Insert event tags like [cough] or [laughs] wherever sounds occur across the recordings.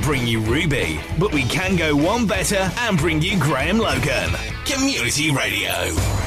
can't bring you Ruby, but we can go one better and bring you Graham Logan. Community Radio.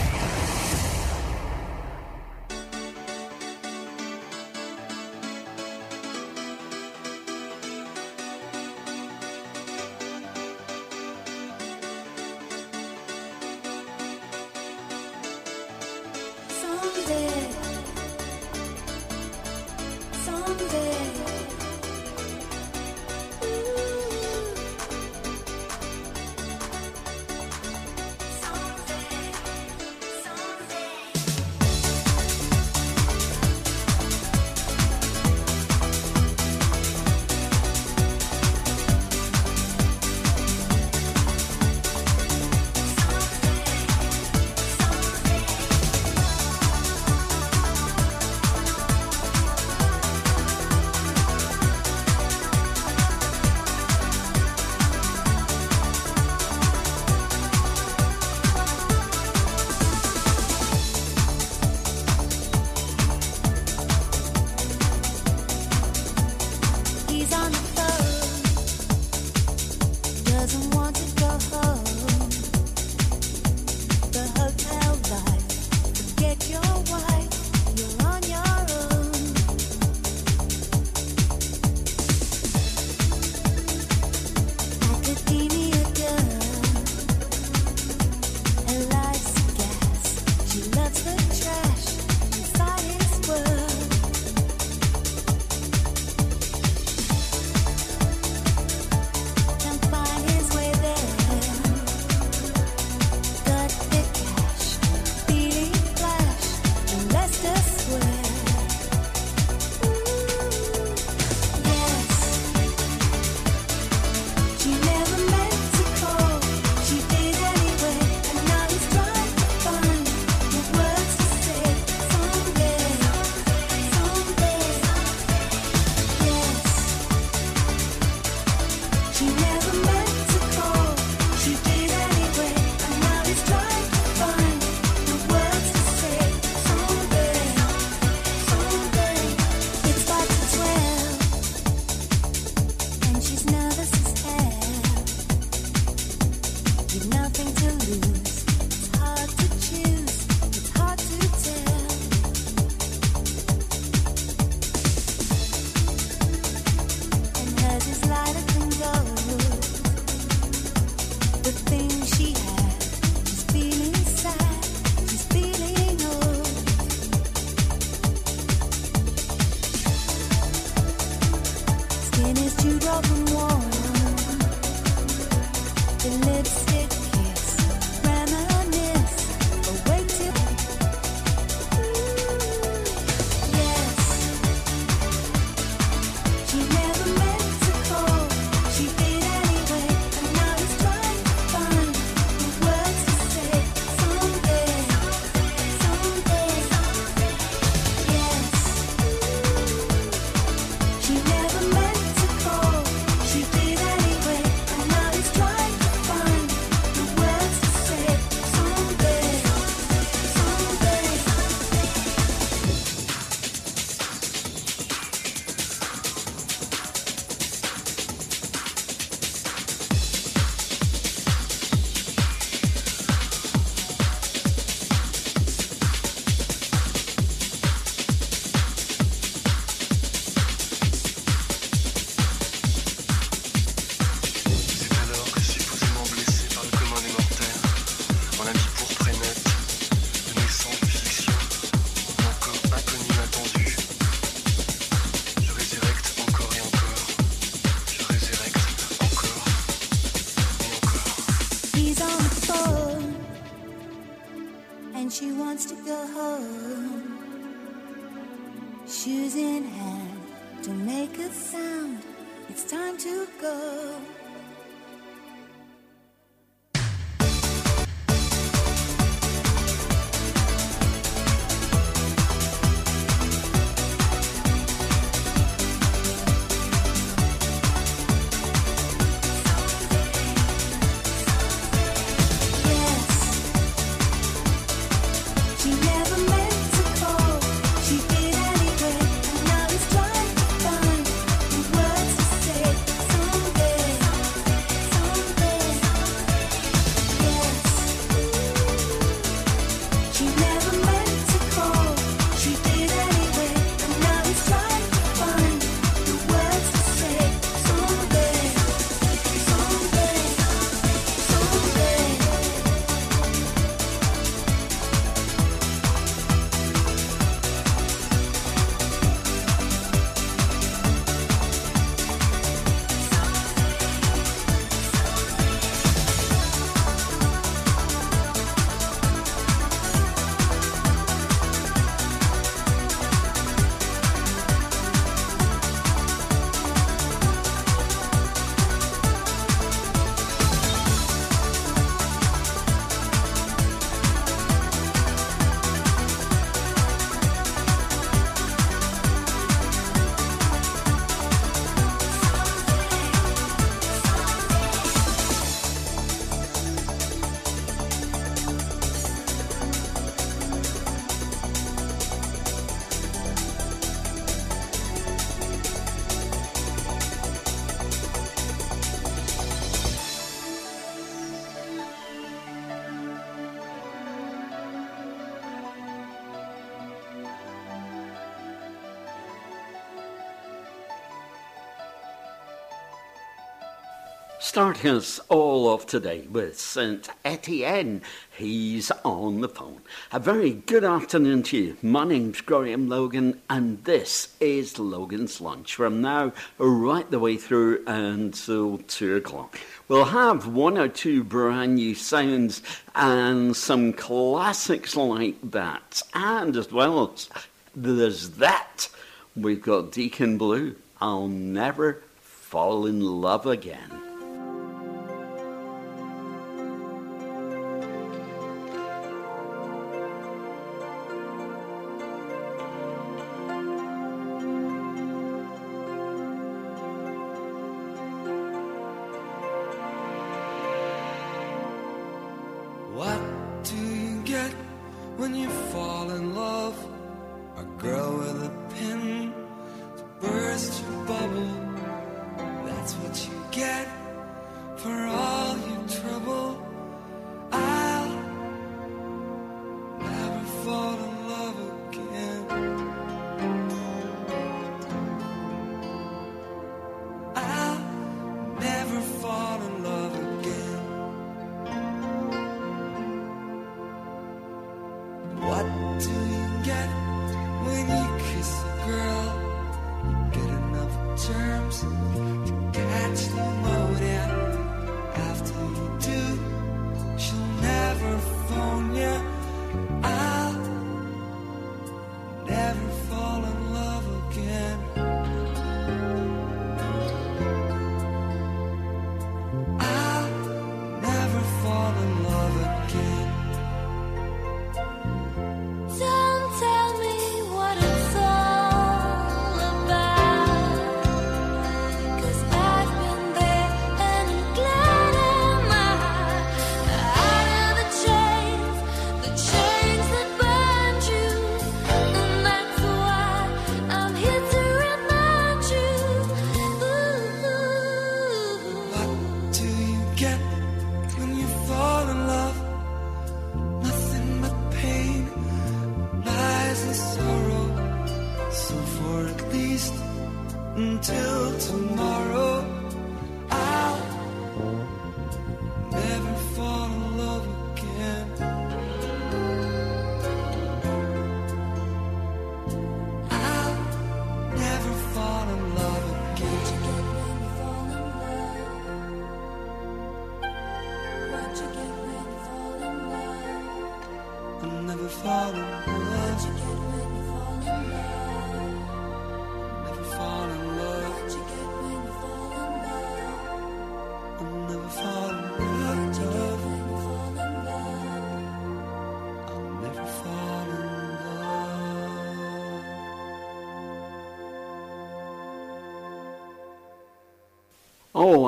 Start us all off today with St. Etienne. He's on the phone. A very good afternoon to you. My name's Graham Logan, and this is Logan's Lunch from now right the way through until two o'clock. We'll have one or two brand new sounds and some classics like that. And as well as there's that, we've got Deacon Blue. I'll never fall in love again.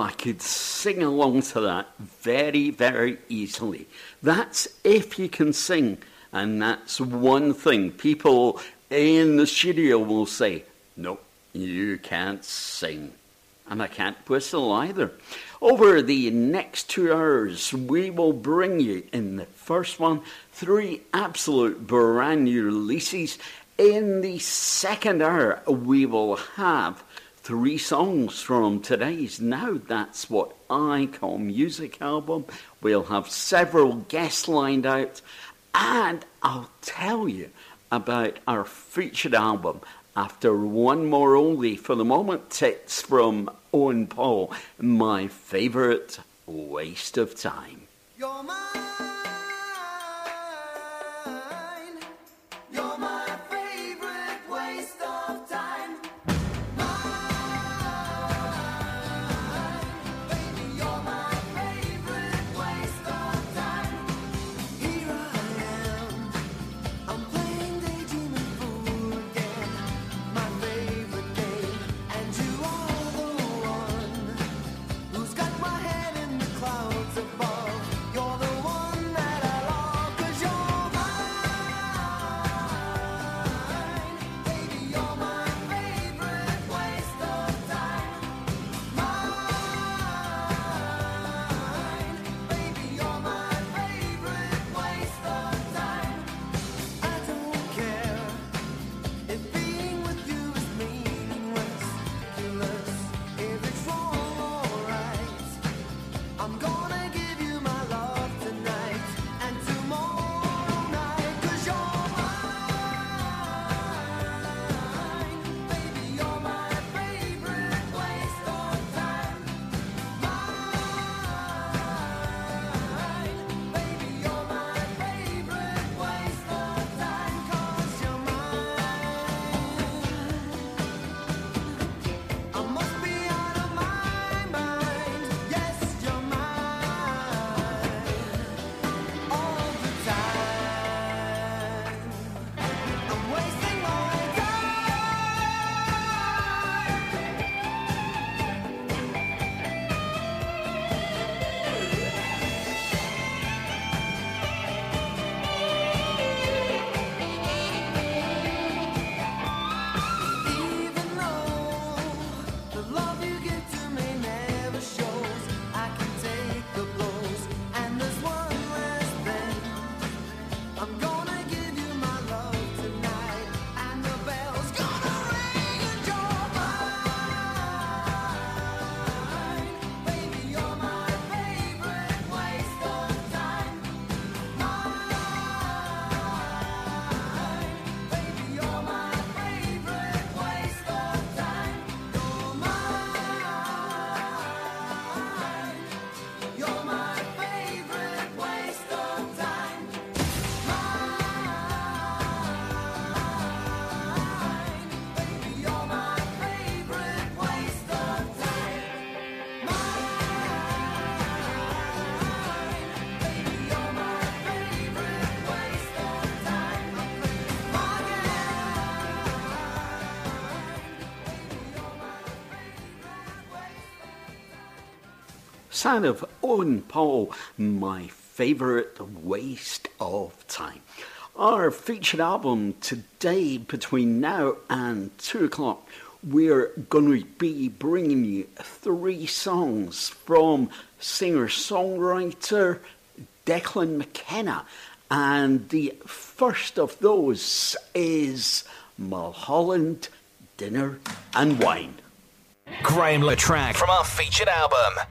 I could sing along to that very, very easily. That's if you can sing. And that's one thing people in the studio will say, no, you can't sing. And I can't whistle either. Over the next two hours, we will bring you in the first one three absolute brand new releases. In the second hour, we will have three songs from today's Now That's What I Call Music album. We'll have several guests lined out, and I'll tell you about our featured album after one more only for the moment. It's from Owen Paul, my favourite waste of time. Sound of Owen Paul, my favourite waste of time. Our featured album today, between now and two o'clock, we're going to be bringing you three songs from singer songwriter Declan McKenna. And the first of those is Mulholland Dinner and Wine. Graham LeTrack from our featured album.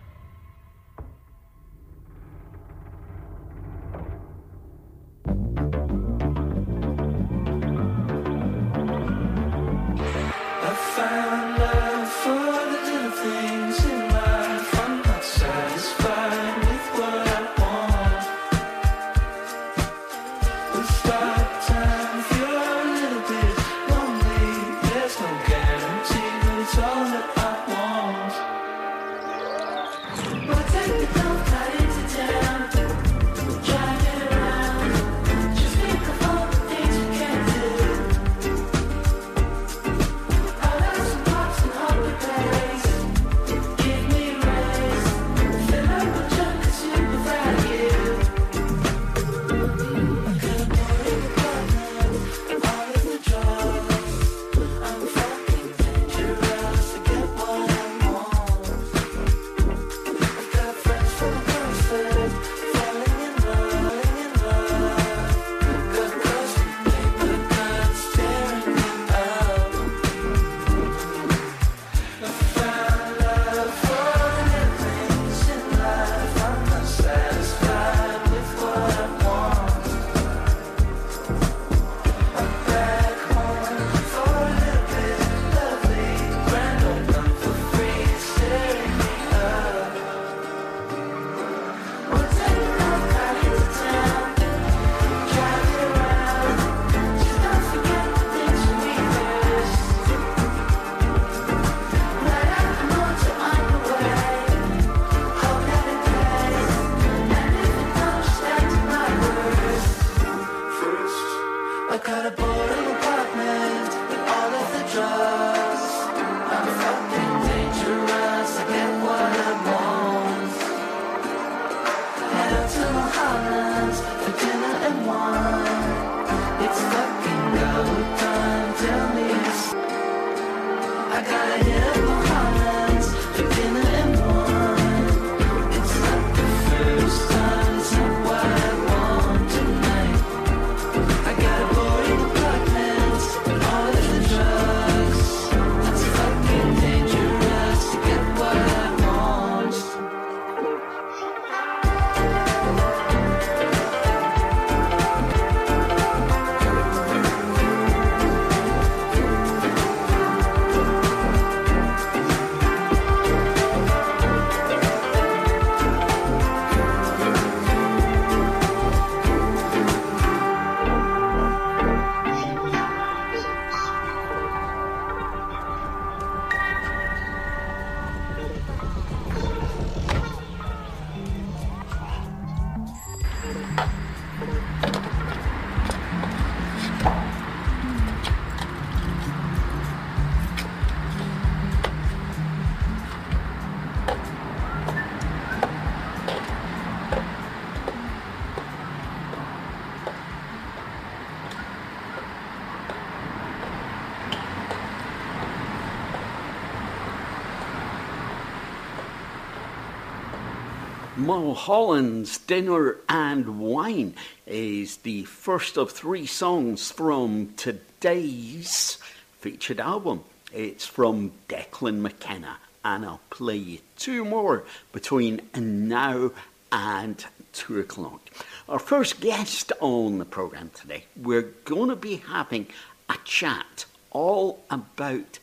Mulholland's Dinner and Wine is the first of three songs from today's featured album. It's from Declan McKenna, and I'll play you two more between now and two o'clock. Our first guest on the programme today, we're going to be having a chat all about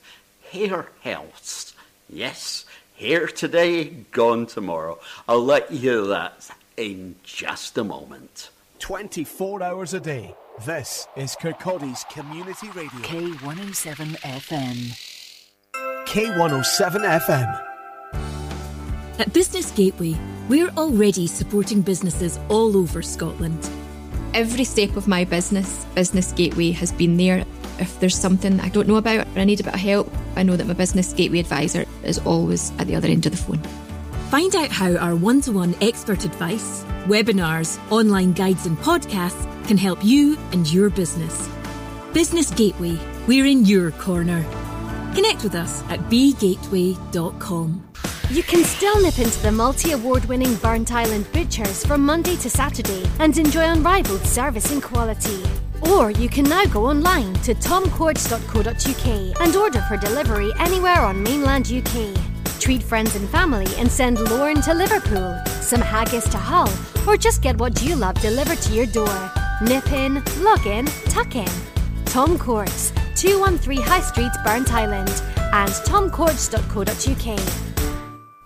hair health. Yes, here today, gone tomorrow. I'll let you hear that in just a moment. 24 hours a day. This is Kirkcaldy's Community Radio. K107 FM. K107 FM. At Business Gateway, we're already supporting businesses all over Scotland. Every step of my business, Business Gateway has been there if there's something I don't know about or I need a bit of help, I know that my Business Gateway advisor is always at the other end of the phone. Find out how our one to one expert advice, webinars, online guides, and podcasts can help you and your business. Business Gateway, we're in your corner. Connect with us at bgateway.com. You can still nip into the multi award winning Burntisland Butchers from Monday to Saturday and enjoy unrivaled service and quality. Or you can now go online to tomcourts.co.uk and order for delivery anywhere on mainland UK. Treat friends and family and send Lorne to Liverpool, some haggis to Hull, or just get what you love delivered to your door. Nip in, log in, tuck in. Tom Courts, 213 High Street, Burntisland, and tomcourts.co.uk.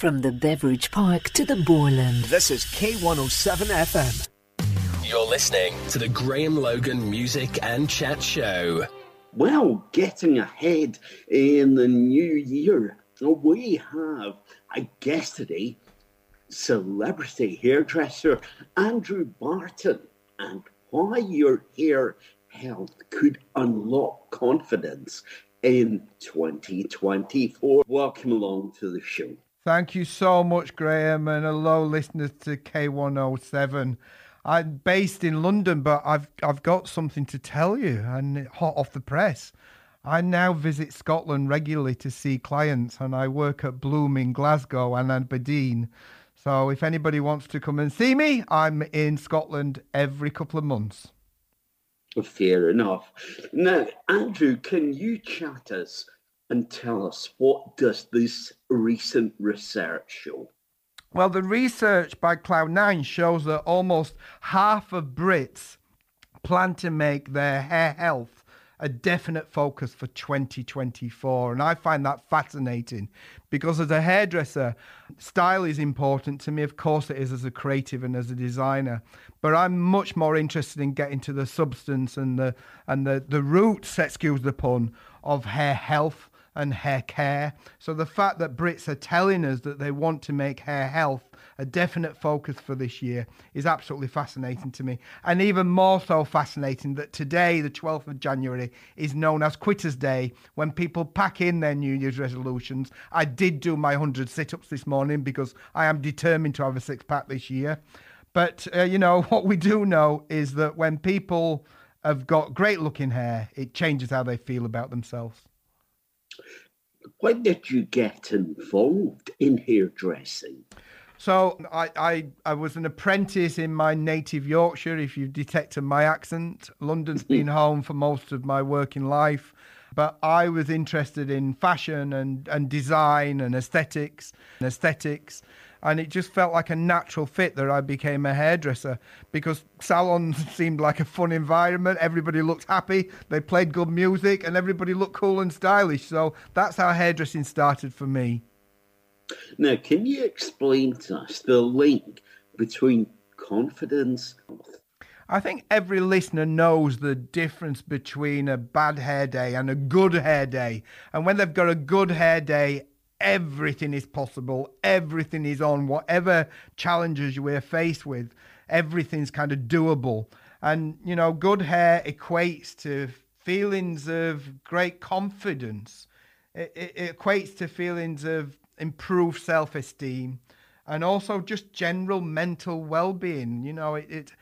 From the Beveridge Park to the Boreland. This is K107 FM. You're listening to the Graham Logan Music and Chat Show. Well, getting ahead in the new year, we have a guest today, celebrity hairdresser Andrew Barton, and why your hair health could unlock confidence in 2024. Welcome along to the show. Thank you so much, Graham, and hello, listeners to K107. I'm based in London, but I've I've got something to tell you, and hot off the press. I now visit Scotland regularly to see clients, and I work at Bloom in Glasgow and Aberdeen. So if anybody wants to come and see me, I'm in Scotland every couple of months. Fair enough. Now, Andrew, can you chat us and tell us what does this recent research show? Well, the research by Cloud Nine shows that almost half of Brits plan to make their hair health a definite focus for 2024. And I find that fascinating because as a hairdresser, style is important to me. Of course, it is as a creative and as a designer. But I'm much more interested in getting to the substance and the and the, the roots, excuse the pun, of hair health and hair care. So the fact that Brits are telling us that they want to make hair health a definite focus for this year is absolutely fascinating to me. And even more so fascinating that today, the 12th of January, is known as Quitters Day when people pack in their New Year's resolutions. I did do my 100 sit ups this morning because I am determined to have a six pack this year. But, uh, you know, [laughs] what we do know is that when people have got great looking hair, it changes how they feel about themselves. When did you get involved in hairdressing? So I, I, I was an apprentice in my native Yorkshire. If you detected my accent, London's been [laughs] home for most of my working life. But I was interested in fashion and, and design and aesthetics and aesthetics and it just felt like a natural fit that I became a hairdresser because salons [laughs] seemed like a fun environment. Everybody looked happy, they played good music, and everybody looked cool and stylish. So that's how hairdressing started for me. Now, can you explain to us the link between confidence I think every listener knows the difference between a bad hair day and a good hair day. And when they've got a good hair day, everything is possible, everything is on, whatever challenges we're faced with, everything's kind of doable. And, you know, good hair equates to feelings of great confidence, it, it, it equates to feelings of improved self esteem and also just general mental well being. You know, it, it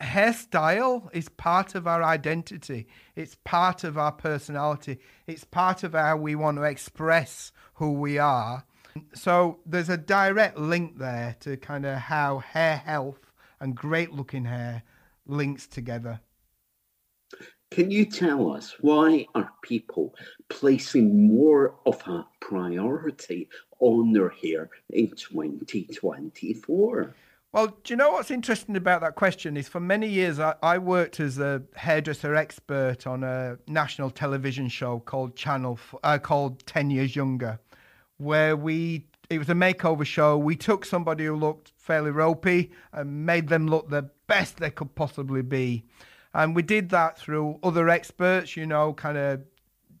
hairstyle is part of our identity. It's part of our personality. It's part of how we want to express who we are. So there's a direct link there to kind of how hair health and great looking hair links together. Can you tell us why are people placing more of a priority on their hair in 2024? Well, do you know what's interesting about that question is for many years I, I, worked as a hairdresser expert on a national television show called Channel uh, called Ten Years Younger, where we it was a makeover show. We took somebody who looked fairly ropey and made them look the best they could possibly be. And we did that through other experts, you know, kind of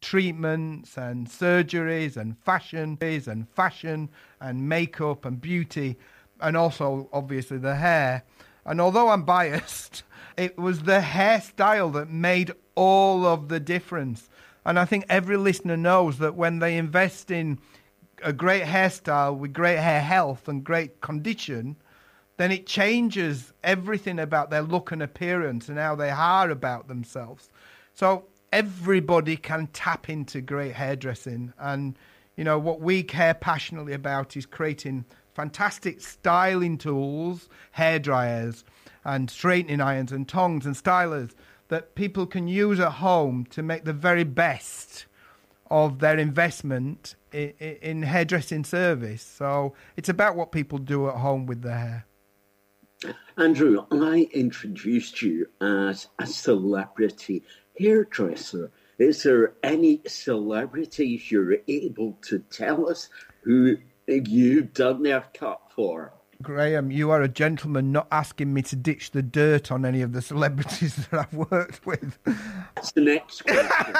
treatments and surgeries and fashion and fashion and makeup and beauty and also obviously the hair. And although I'm biased, [laughs] it was the hairstyle that made all of the difference. And I think every listener knows that when they invest in a great hairstyle with great hair health and great condition, then it changes everything about their look and appearance and how they are about themselves. So everybody can tap into great hairdressing. And, you know, what we care passionately about is creating fantastic styling tools, hair dryers, and straightening irons and tongs and stylers that people can use at home to make the very best of their investment in, in hairdressing service. So it's about what people do at home with their hair. Andrew, I introduced you as a celebrity hairdresser. Is there any celebrities you're able to tell us who you've done their cut for? Graham, you are a gentleman not asking me to ditch the dirt on any of the celebrities [laughs] that I've worked with. That's the next question.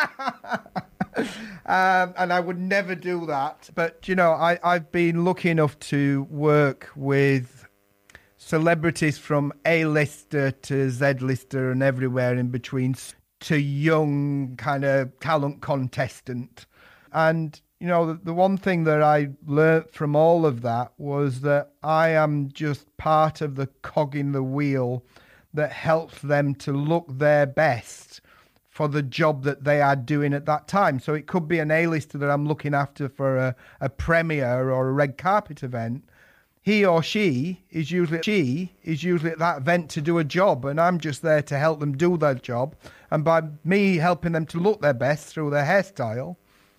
[laughs] um, and I would never do that. But, you know, I, I've been lucky enough to work with celebrities from A-lister to Z-lister and everywhere in between to young kind of talent contestant. And you know, the, the one thing that I learnt from all of that was that I am just part of the cog in the wheel that helps them to look their best for the job that they are doing at that time. So it could be an A-lister that I'm looking after for a, a premiere or a red carpet event. He or she is usually she is usually at that event to do a job, and I'm just there to help them do their job. And by me helping them to look their best through their hairstyle,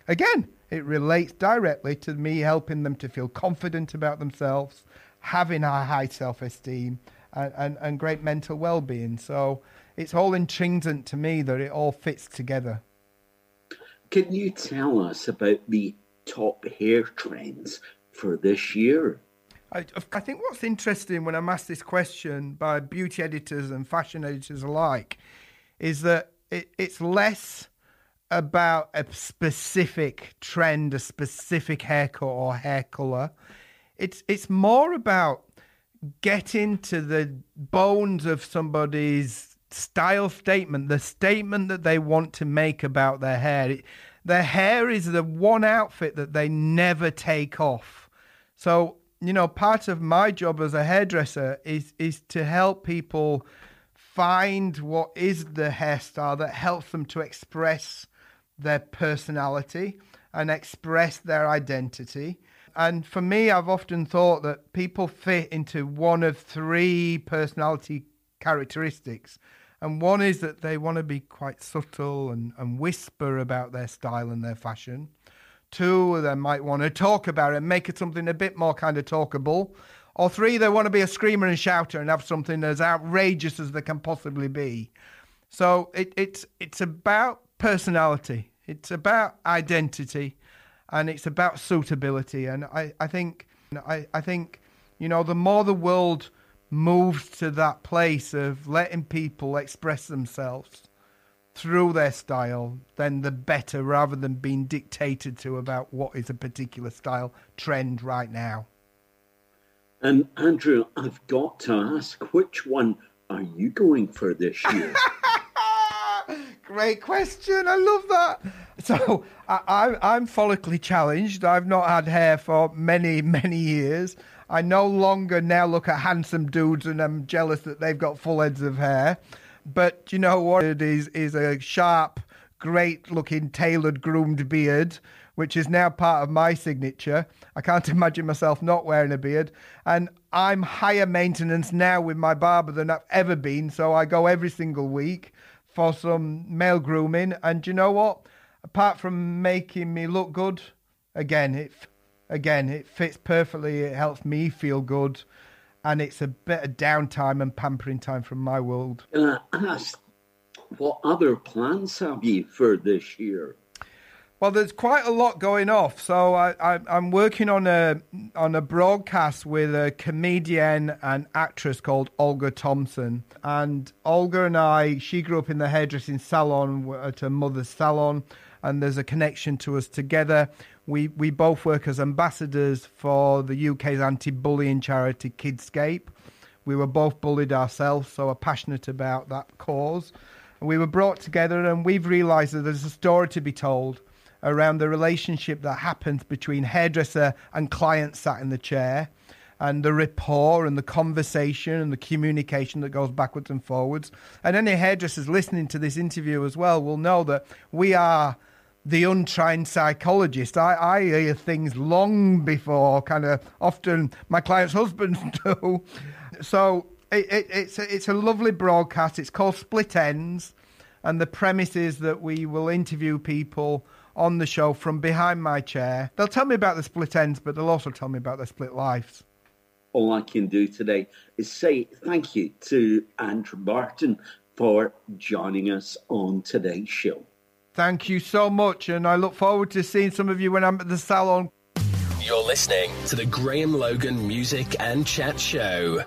again, it relates directly to me helping them to feel confident about themselves, having a high self esteem, and, and, and great mental well being. So it's all intrinsic to me that it all fits together. Can you tell us about the top hair trends for this year? I, I, think what's interesting when I'm asked this question by beauty editors and fashion editors alike is that it, it's less about a specific trend, a specific haircut or hair color. It's it's more about getting to the bones of somebody's style statement, the statement that they want to make about their hair. It, their hair is the one outfit that they never take off. So, you know, part of my job as a hairdresser is is to help people find what is the hairstyle that helps them to express their personality and express their identity. And for me, I've often thought that people fit into one of three personality characteristics. And one is that they want to be quite subtle and, and whisper about their style and their fashion. Two, they might want to talk about it and make it something a bit more kind of talkable. Or three, they want to be a screamer and shouter and have something as outrageous as they can possibly be. So it, it's it's about personality. It's about identity, and it's about suitability. And I, I think, I, I think, you know, the more the world moves to that place of letting people express themselves through their style, then the better, rather than being dictated to about what is a particular style trend right now. And Andrew, I've got to ask, which one are you going for this year? [laughs] Great question. I love that. So I, I, am follically challenged. I've not had hair for many, many years. I no longer now look at handsome dudes and I'm jealous that they've got full heads of hair. But you know what it is is a sharp, great looking tailored groomed beard, which is now part of my signature. I can't [laughs] imagine myself not wearing a beard. And I'm higher maintenance now with my barber than I've ever been, so I go every single week for some male grooming. And you know what? Apart from making me look good, again, it again it fits perfectly. It helps me feel good, and it's a bit of downtime and pampering time from my world. Uh, what other plans have you for this year? Well, there's quite a lot going off. So I, I'm working on a on a broadcast with a comedian and actress called Olga Thompson. And Olga and I, she grew up in the hairdressing salon at her mother's salon, and there's a connection to us together. We we both work as ambassadors for the UK's anti-bullying charity Kidscape. We were both bullied ourselves, so are passionate about that cause. And we were brought together, and we've realised that there's a story to be told around the relationship that happens between hairdresser and client sat in the chair and the rapport and the conversation and the communication that goes backwards and forwards. And any hairdressers listening to this interview as well will know that we are the untrained psychologist. I, I hear things long before kind of often my clients' husbands [laughs] do. So it, it, it's, a, it's a lovely broadcast. It's called Split Ends. And the premise is that we will interview people on the show from behind my chair. They'll tell me about the split ends, but they'll also tell me about their split lives. All I can do today is say thank you to Andrew Barton for joining us on today's show. Thank you so much, and I look forward to seeing some of you when I'm at the salon. You're listening to the Graham Logan Music and Chat Show.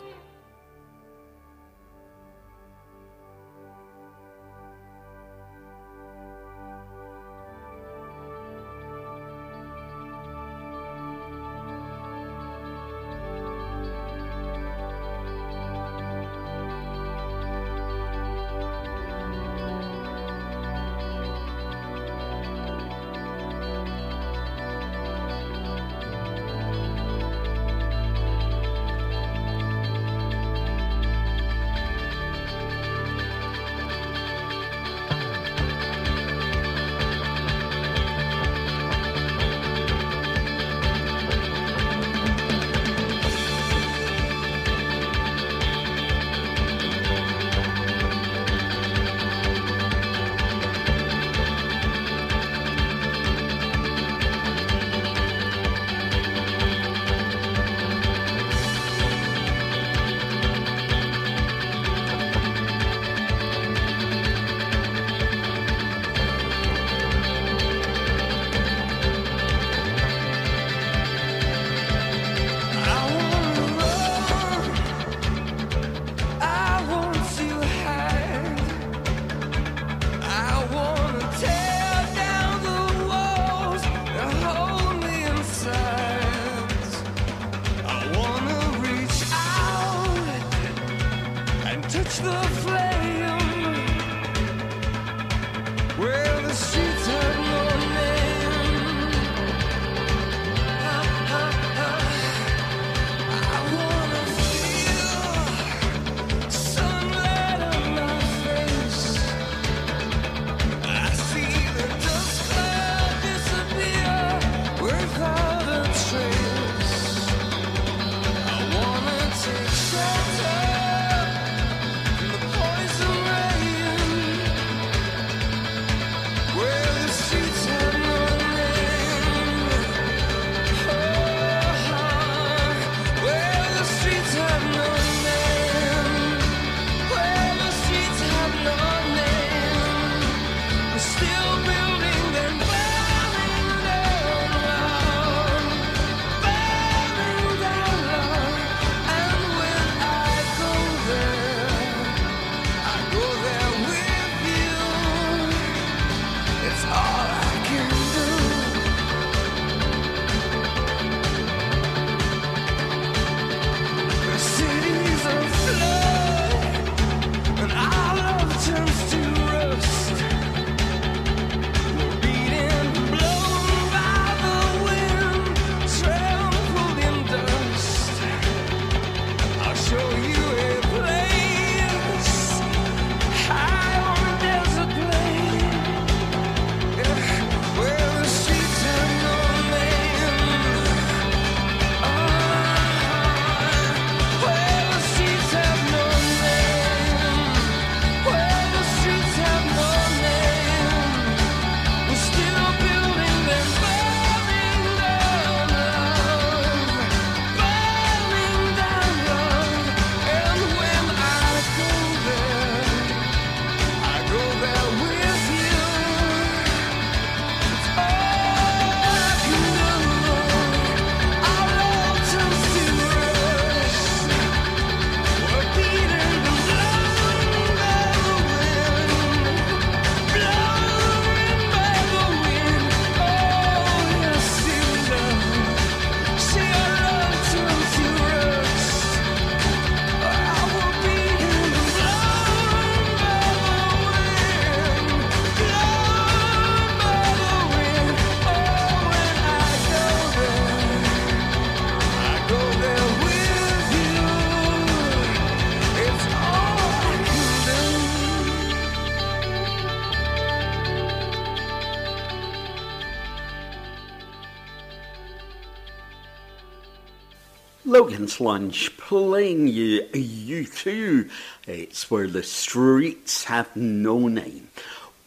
Lunch playing you U2. It's where the streets have no name.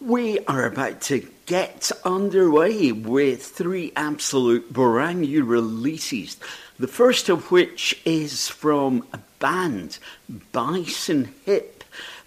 We are about to get underway with three absolute brand new releases. The first of which is from a band, Bison Hip.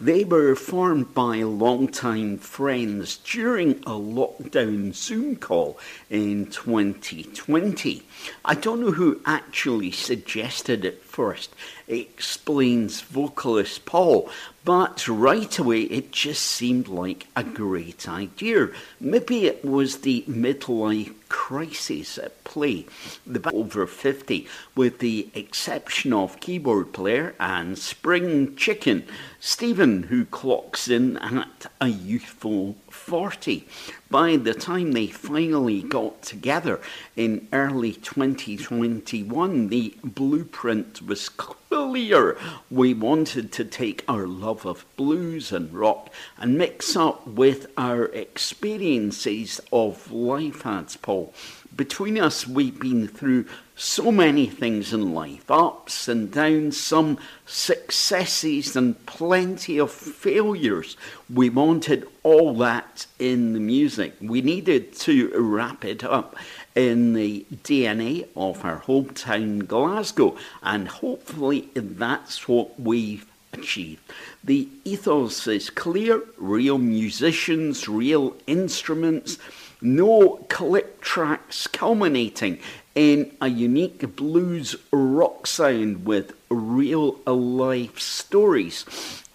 They were formed by longtime friends during a lockdown Zoom call in 2020. I don't know who actually suggested it first, explains vocalist Paul, but right away it just seemed like a great idea. Maybe it was the midlife crisis at play. The over 50, with the exception of keyboard player and spring chicken, Stephen, who clocks in at a youthful 40. By the time they finally got together in early 2021, the blueprint was clear. We wanted to take our love of blues and rock and mix up with our experiences of life, adds Paul. Between us, we've been through so many things in life ups and downs, some successes, and plenty of failures. We wanted all that in the music. We needed to wrap it up in the DNA of our hometown, Glasgow, and hopefully that's what we've achieved. The ethos is clear real musicians, real instruments no click tracks culminating in a unique blues rock sound with real life stories.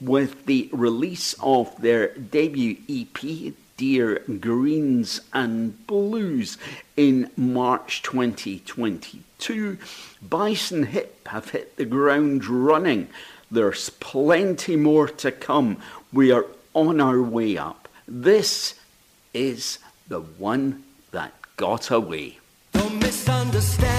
With the release of their debut EP, Dear Greens and Blues, in March 2022, Bison Hip have hit the ground running. There's plenty more to come. We are on our way up. This is the one that got away. Don't misunderstand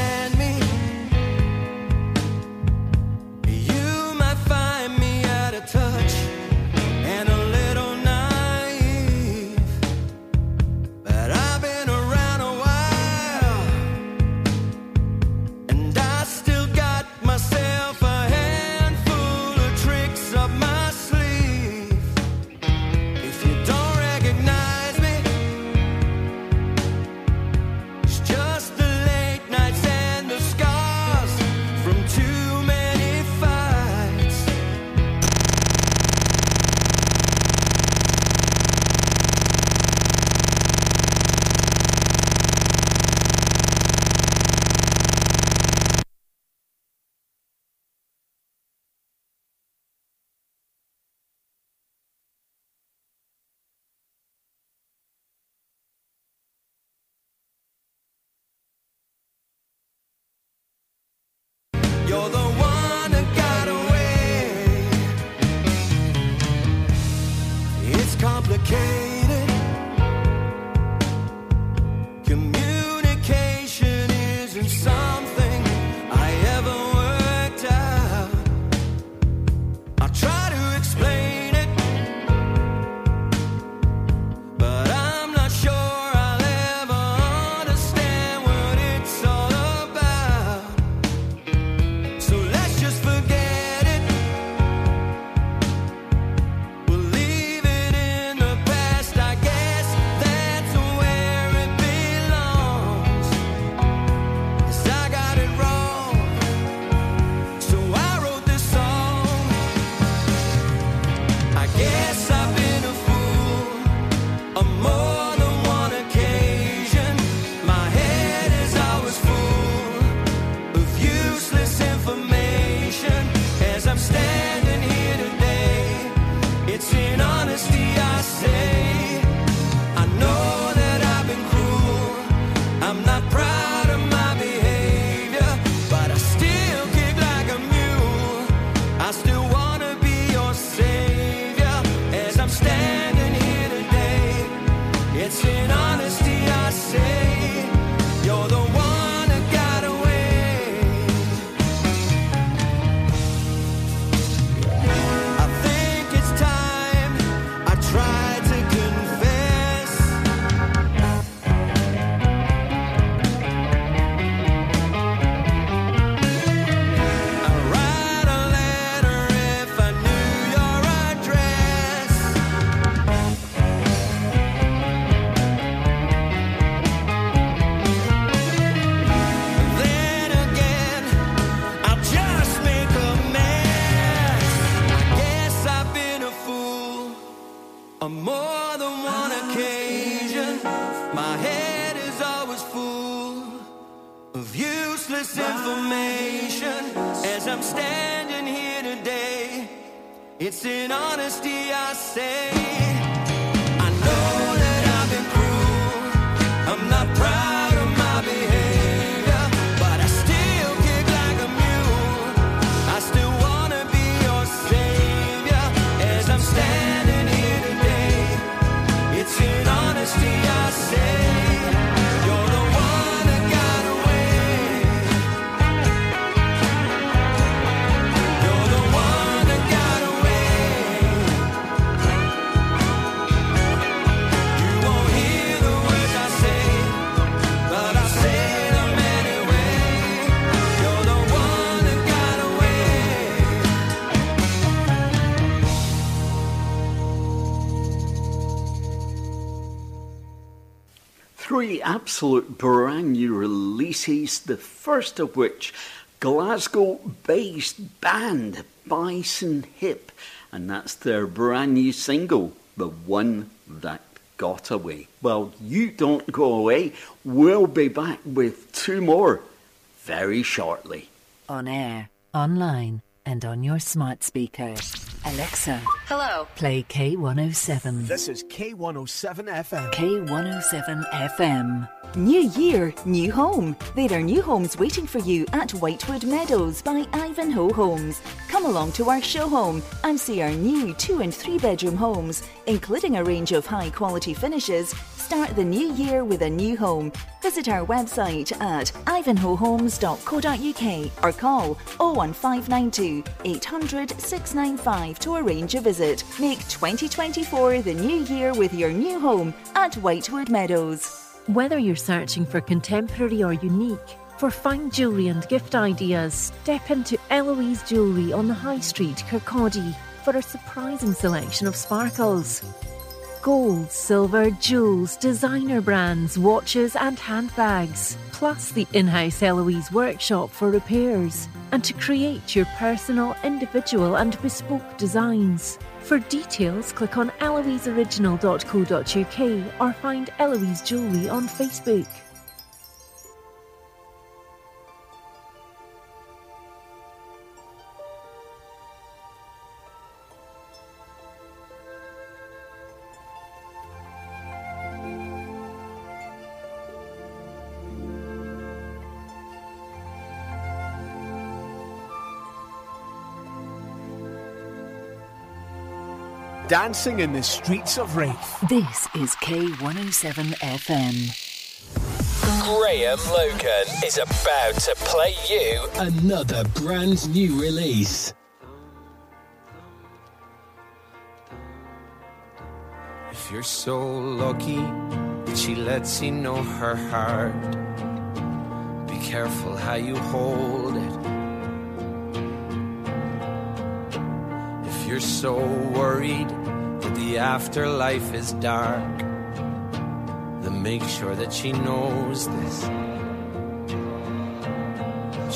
Three absolute brand new releases, the first of which Glasgow based band Bison Hip, and that's their brand new single, The One That Got Away. Well, you don't go away, we'll be back with two more very shortly. On air, online, and on your smart speaker. Alexa, Hello. play K107. This is K107 FM. K107 FM. New year, new home. There are new homes waiting for you at Whitewood Meadows by Ivanhoe Homes. Come along to our show home and see our new two and three bedroom homes, including a range of high quality finishes. Start the new year with a new home. Visit our website at ivanhoehomes.co.uk or call 01592 800 695 to arrange a visit. Make 2024 the new year with your new home at Whitewood Meadows. Whether you're searching for contemporary or unique, for fine jewellery and gift ideas, step into Eloise Jewellery on the High Street, Kirkcaldy, for a surprising selection of sparkles. Gold, silver, jewels, designer brands, watches, and handbags, plus the in house Eloise workshop for repairs, and to create your personal, individual, and bespoke designs. For details, click on eloiseoriginal.co.uk or find Eloise Jewellery on Facebook. Dancing in the streets of Raith. This is K107 FM. Graham Logan is about to play you another brand new release. If you're so lucky that she lets you know her heart, be careful how you hold it. You're so worried that the afterlife is dark, then make sure that she knows this.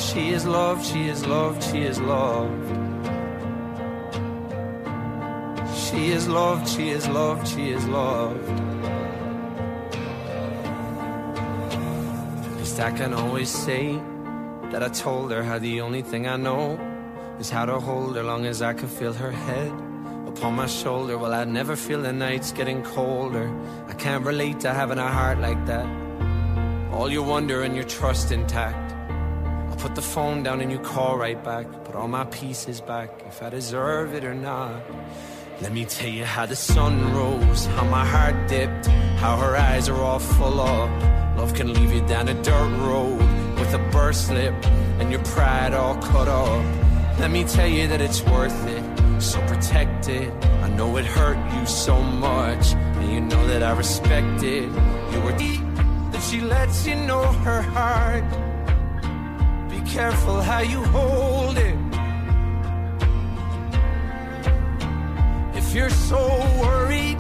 She is loved, she is loved, she is loved. She is loved, she is loved, she is loved. At least I can always say that I told her how the only thing I know is how to hold her long as I can feel her head upon my shoulder. Well, I never feel the nights getting colder. I can't relate to having a heart like that. All your wonder and your trust intact. I'll put the phone down and you call right back. Put all my pieces back if I deserve it or not. Let me tell you how the sun rose, how my heart dipped, how her eyes are all full of love can leave you down a dirt road with a burst lip and your pride all cut off. Let me tell you that it's worth it, so protect it. I know it hurt you so much, and you know that I respect it. You were deep, that she lets you know her heart. Be careful how you hold it. If you're so worried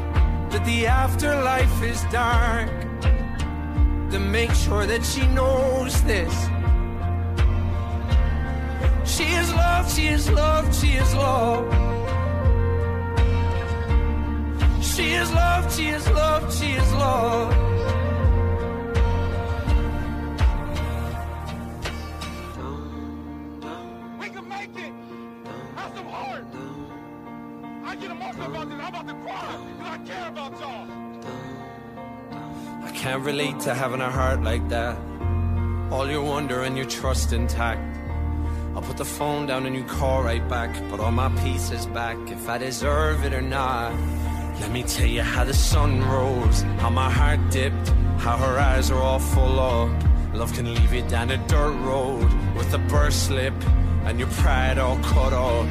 that the afterlife is dark, then make sure that she knows this. She is love, she is love, she is love. She is love, she is love, she is love. We can make it. Have some heart. I get emotional about this. I'm about to cry because I care about y'all. I can't relate to having a heart like that. All your wonder and your trust intact. I'll put the phone down and you call right back. Put all my pieces back if I deserve it or not. Let me tell you how the sun rose, how my heart dipped, how her eyes are all full of. Love can leave you down a dirt road with a burst slip and your pride all cut off.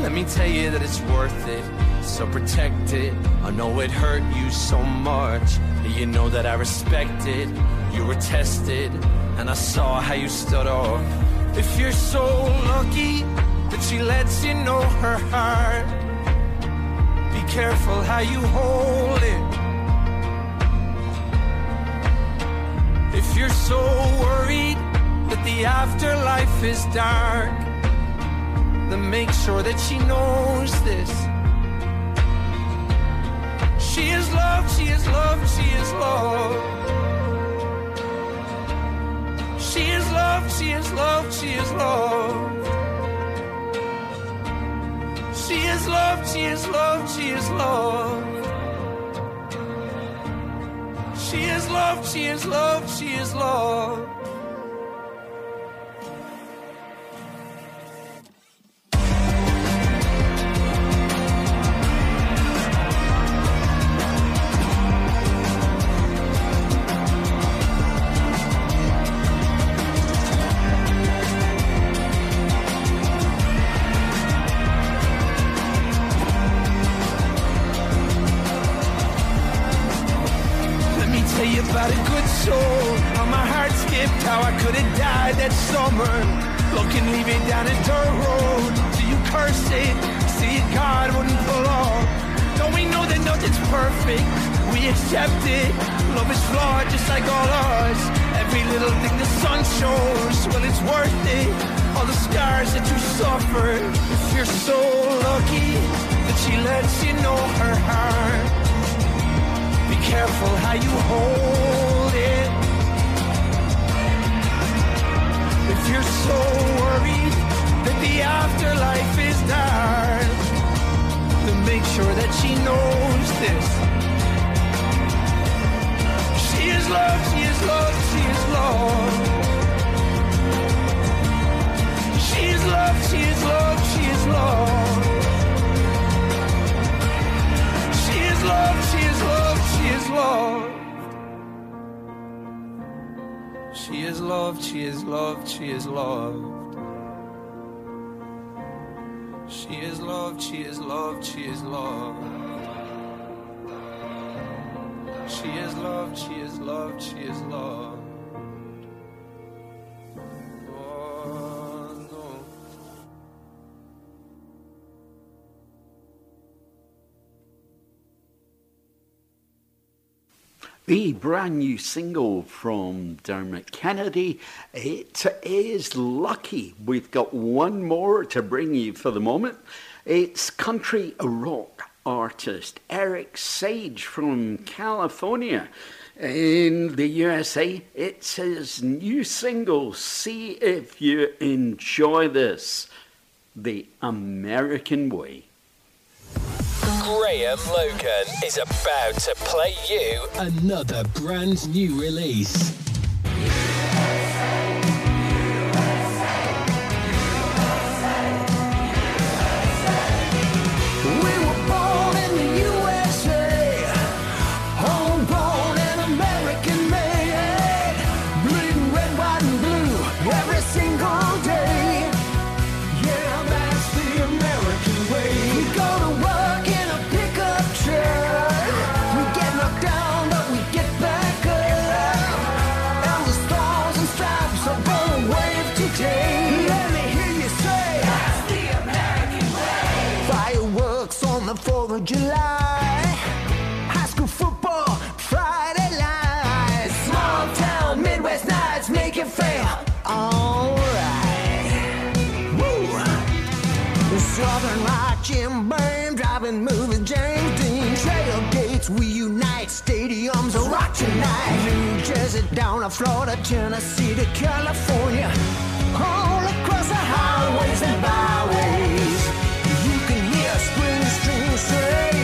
Let me tell you that it's worth it, so protect it. I know it hurt you so much, you know that I respect it. You were tested, and I saw how you stood up. If you're so lucky that she lets you know her heart, be careful how you hold it. If you're so worried that the afterlife is dark, then make sure that she knows this. She is loved, she is loved, she is loved. She is loved, she is loved, she is loved. She is loved, she is loved, she is loved. She is loved, she is loved, she is loved. She is loved, she is loved, she is loved. She is loved, she is loved, she is loved. The brand new single from Dermot Kennedy. It is lucky. We've got one more to bring you for the moment. It's country rock artist Eric Sage from California in the USA. It's his new single. See if you enjoy this. The American Way. Graham Logan is about to play you another brand new release. Rock tonight. New Jersey down to Florida, Tennessee to California. All across the highways and byways. You can hear spring strings with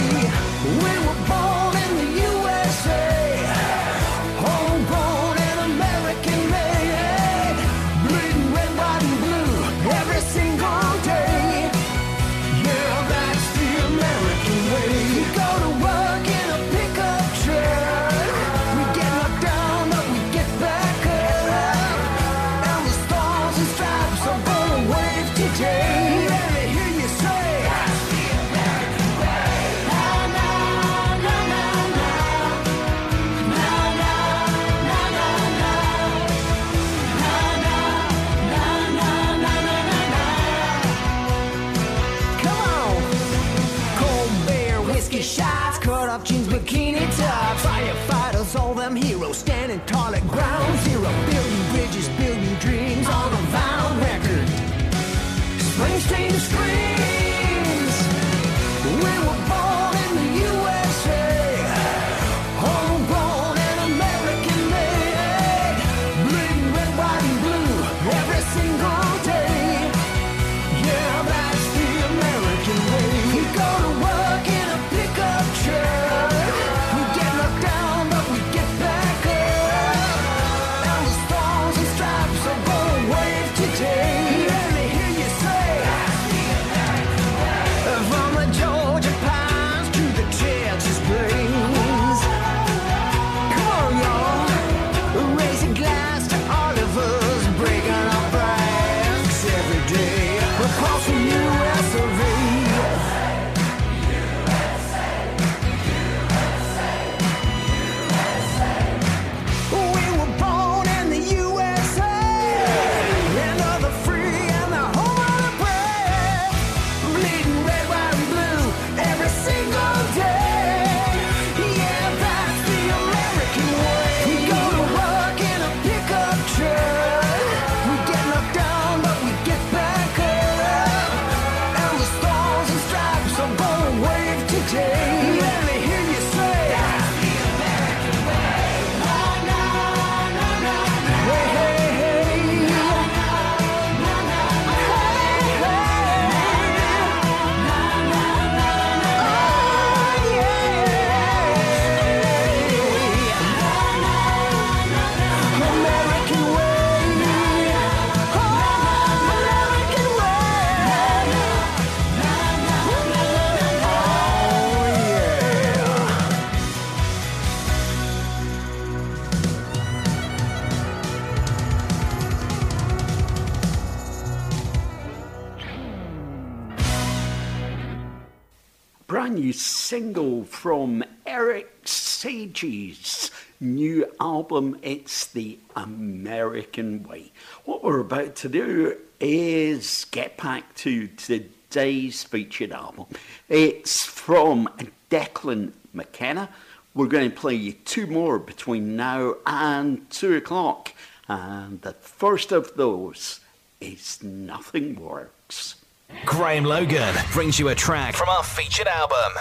single from Eric Sage's new album, It's the American Way. What we're about to do is get back to today's featured album. It's from Declan McKenna. We're going to play you two more between now and two o'clock, and the first of those is Nothing Works. Graham Logan brings you a track from our featured album.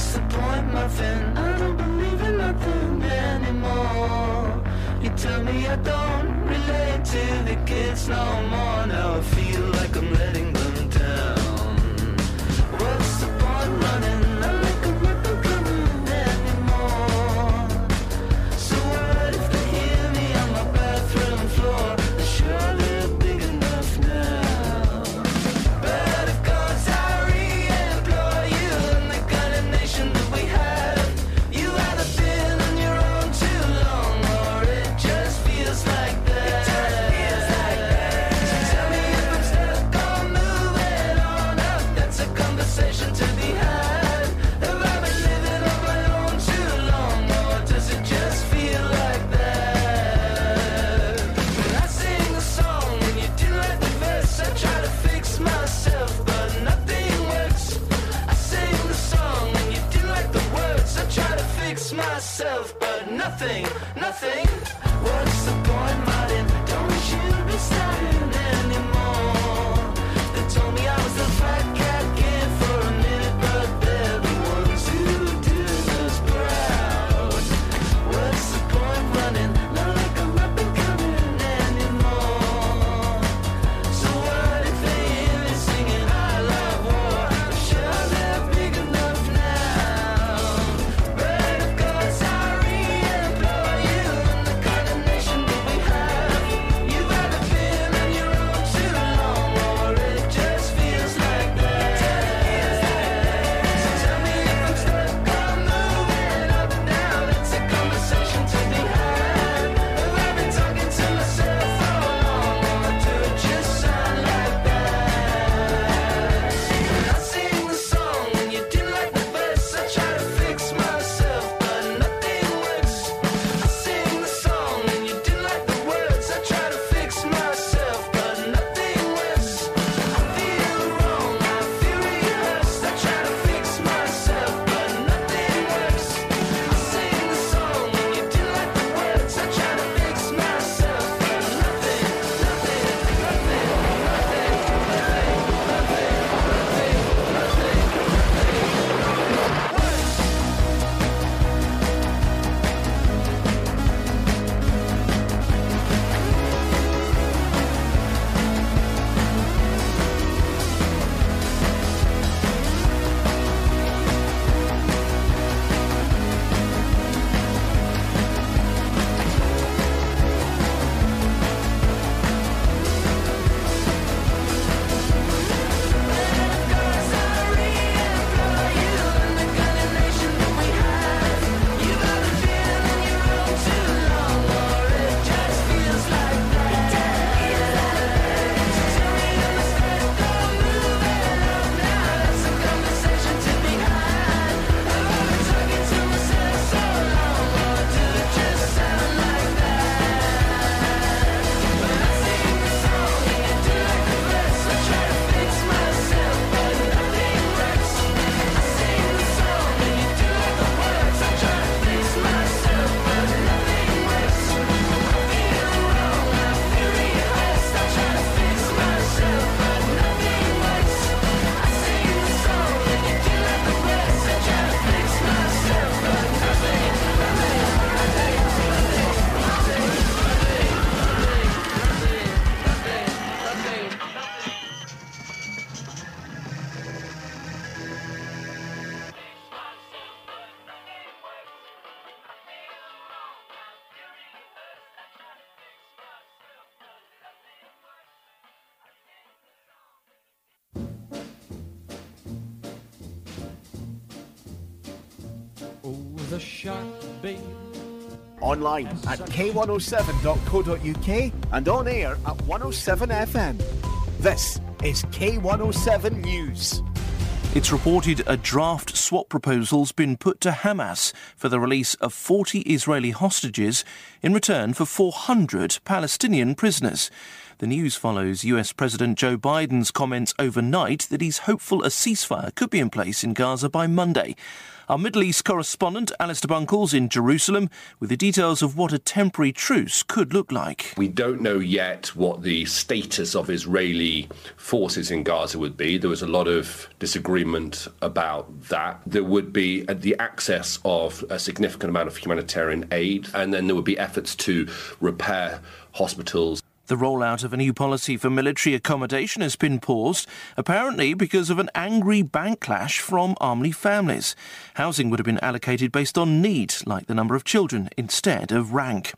what's the point, my friend? I don't believe in nothing anymore. You tell me I don't relate to the kids no more. Now I feel like I'm letting them down. What's the point running? myself, but nothing, nothing. What's the point? Online at k107.co.uk and on air at 107FM. This is K107 News. It's reported a draft swap proposal's been put to Hamas for the release of 40 Israeli hostages in return for 400 Palestinian prisoners. The news follows US President Joe Biden's comments overnight that he's hopeful a ceasefire could be in place in Gaza by Monday. Our Middle East correspondent, Alistair Bunkall, in Jerusalem, with the details of what a temporary truce could look like. We don't know yet what the status of Israeli forces in Gaza would be. There was a lot of disagreement about that. There would be uh, the access of a significant amount of humanitarian aid, and then there would be efforts to repair hospitals. The rollout of a new policy for military accommodation has been paused, apparently because of an angry backlash from army families. Housing would have been allocated based on need, like the number of children, instead of rank.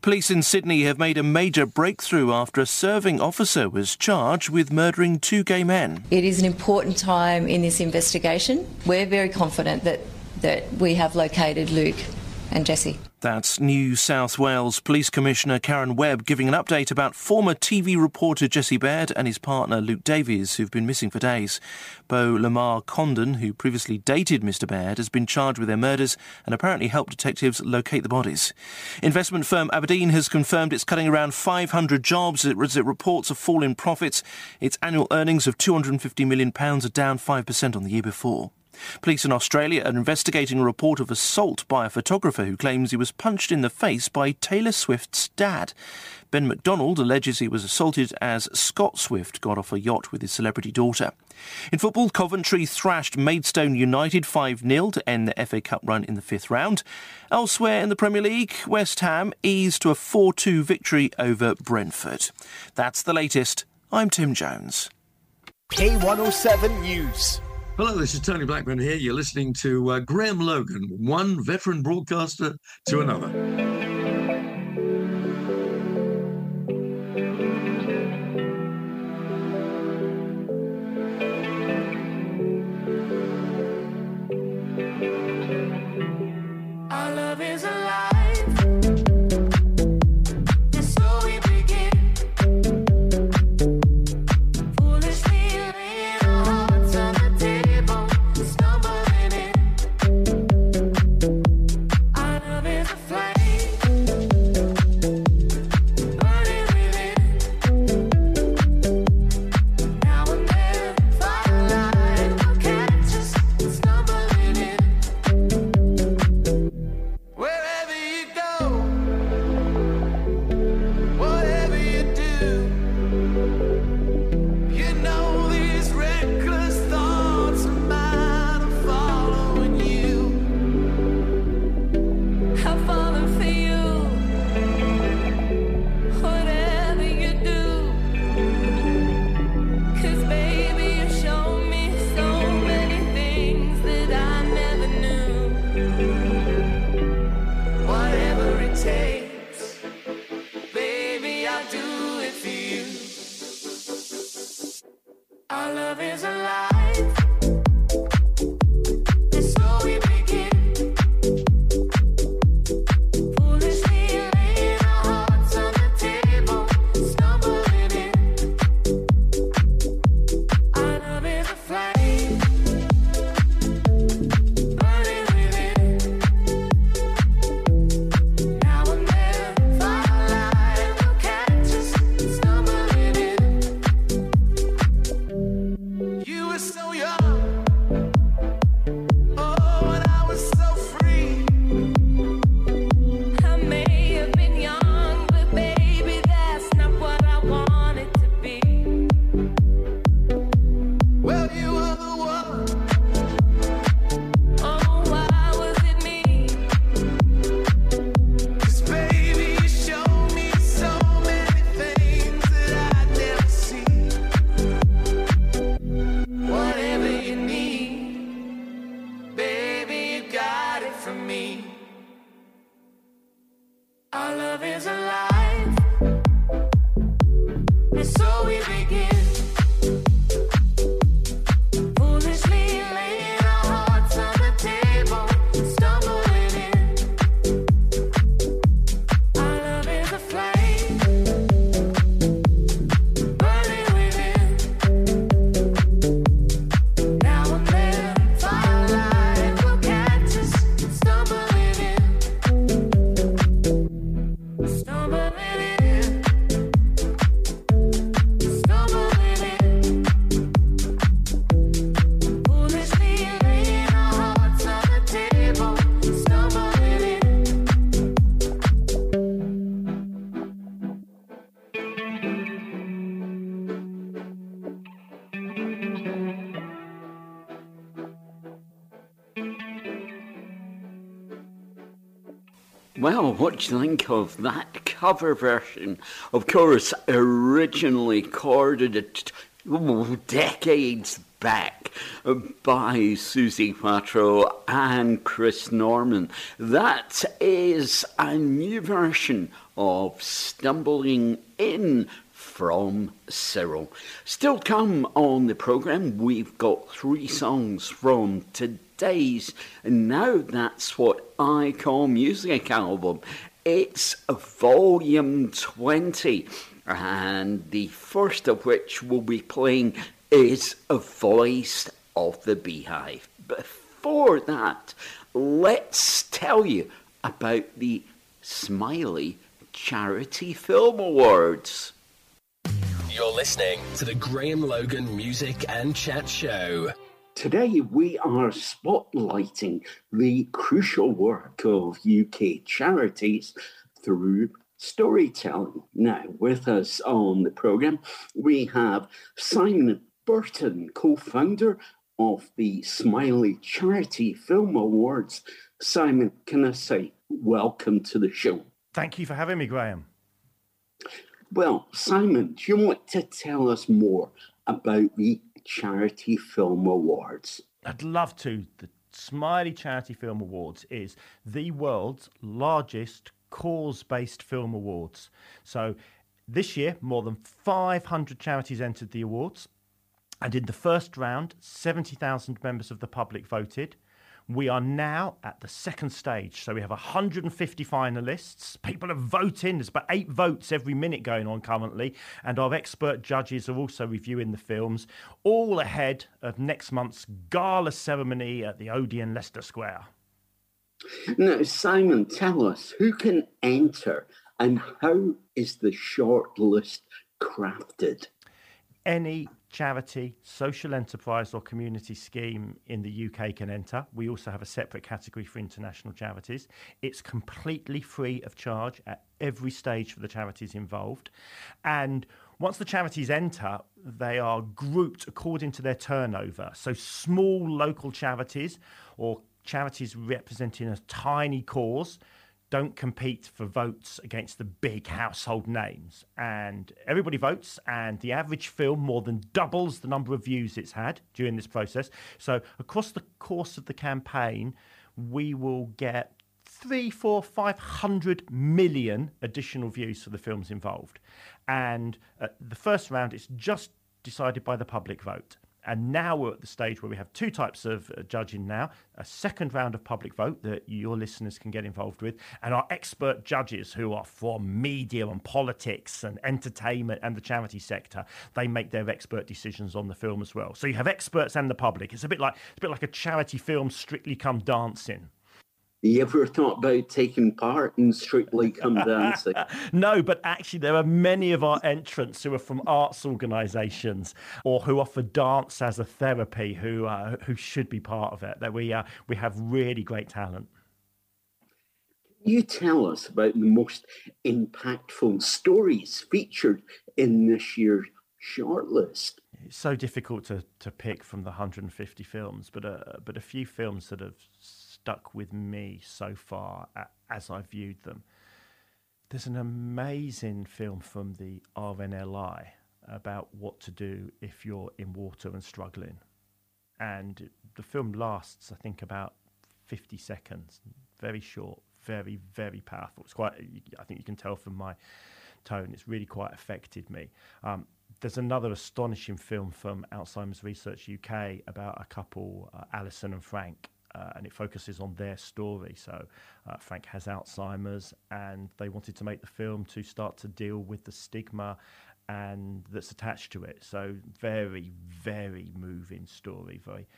Police in Sydney have made a major breakthrough after a serving officer was charged with murdering two gay men. It is an important time in this investigation. We're very confident that, that we have located Luke and Jesse. That's New South Wales Police Commissioner Karen Webb giving an update about former TV reporter Jesse Baird and his partner Luke Davies, who've been missing for days. Beau Lamarre-Condon, who previously dated Mr. Baird, has been charged with their murders and apparently helped detectives locate the bodies. Investment firm Aberdeen has confirmed it's cutting around 500 jobs as it reports a fall in profits. Its annual earnings of £250 million are down 5% on the year before. Police in Australia are investigating a report of assault by a photographer who claims he was punched in the face by Taylor Swift's dad. Ben McDonald alleges he was assaulted as Scott Swift got off a yacht with his celebrity daughter. In football, Coventry thrashed Maidstone United 5 0 to end the FA Cup run in the fifth round. Elsewhere in the Premier League, West Ham eased to a 4 2 victory over Brentford. That's the latest. I'm Tim Jones. K107 News. Hello, this is Tony Blackburn here. You're listening to uh, Graham Logan, one veteran broadcaster to another. You think of that cover version? Of course, originally recorded decades back uh, by Suzi Quatro and Chris Norman. That is a new version of Stumbling In from Cyril. Still come on the programme, we've got three songs from today's Now That's What I Call Music album. It's volume 20, and the first of which we'll be playing is A Voice of the Beehive. Before that, let's tell you about the Smiley Charity Film Awards. You're listening to the Graham Logan Music and Chat Show. Today we are spotlighting the crucial work of UK charities through storytelling. Now, with us on the programme, we have Simon Burton, co founder of the Smiley Charity Film Awards. Simon, can I say welcome to the show? Thank you for having me, Graham. Well, Simon, do you want to tell us more about the Charity Film Awards? I'd love to. The Smiley Charity Film Awards is the world's largest cause based film awards. So this year, more than 500 charities entered the awards. And in the first round, 70,000 members of the public voted. We are now at the second stage. So we have 150 finalists. People are voting. There's about eight votes every minute going on currently. And our expert judges are also reviewing the films, all ahead of next month's gala ceremony at the Odeon Leicester Square. Now, Simon, tell us who can enter and how is the short list crafted? Any charity, social enterprise, or community scheme in the UK can enter. We also have a separate category for international charities. It's completely free of charge at every stage for the charities involved. And once the charities enter, they are grouped according to their turnover. So small local charities or charities representing a tiny cause don't compete for votes against the big household names. And everybody votes, and the average film more than doubles the number of views it's had during this process. So, across the course of the campaign, we will get three, four, five hundred million additional views for the films involved. And the first round, it's just decided by the public vote. And now we're at the stage where we have two types of uh, judging now a second round of public vote that your listeners can get involved with, and our expert judges who are from media and politics and entertainment and the charity sector. They make their expert decisions on the film as well. So you have experts and the public. It's a bit like, it's a bit like a charity film, strictly come dancing. [laughs] You ever thought about taking part in Strictly Come Dancing? [laughs] no, but actually, there are many of our entrants who are from arts organisations or who offer dance as a therapy who uh, who should be part of it. That we uh, we have really great talent. Can you tell us about the most impactful stories featured in this year's shortlist? It's so difficult to, to pick from the 150 films, but uh, but a few films that have stuck with me so far as I viewed them. There's an amazing film from the RNLI about what to do if you're in water and struggling. And the film lasts, I think, about 50 seconds. Very short, very, very powerful. It's quite, I think you can tell from my tone, it's really quite affected me. Um, there's another astonishing film from Alzheimer's Research UK about a couple, uh, Alison and Frank, uh, and it focuses on their story. So uh, Frank has Alzheimer's, and they wanted to make the film to start to deal with the stigma and that's attached to it. So very, very moving story, very,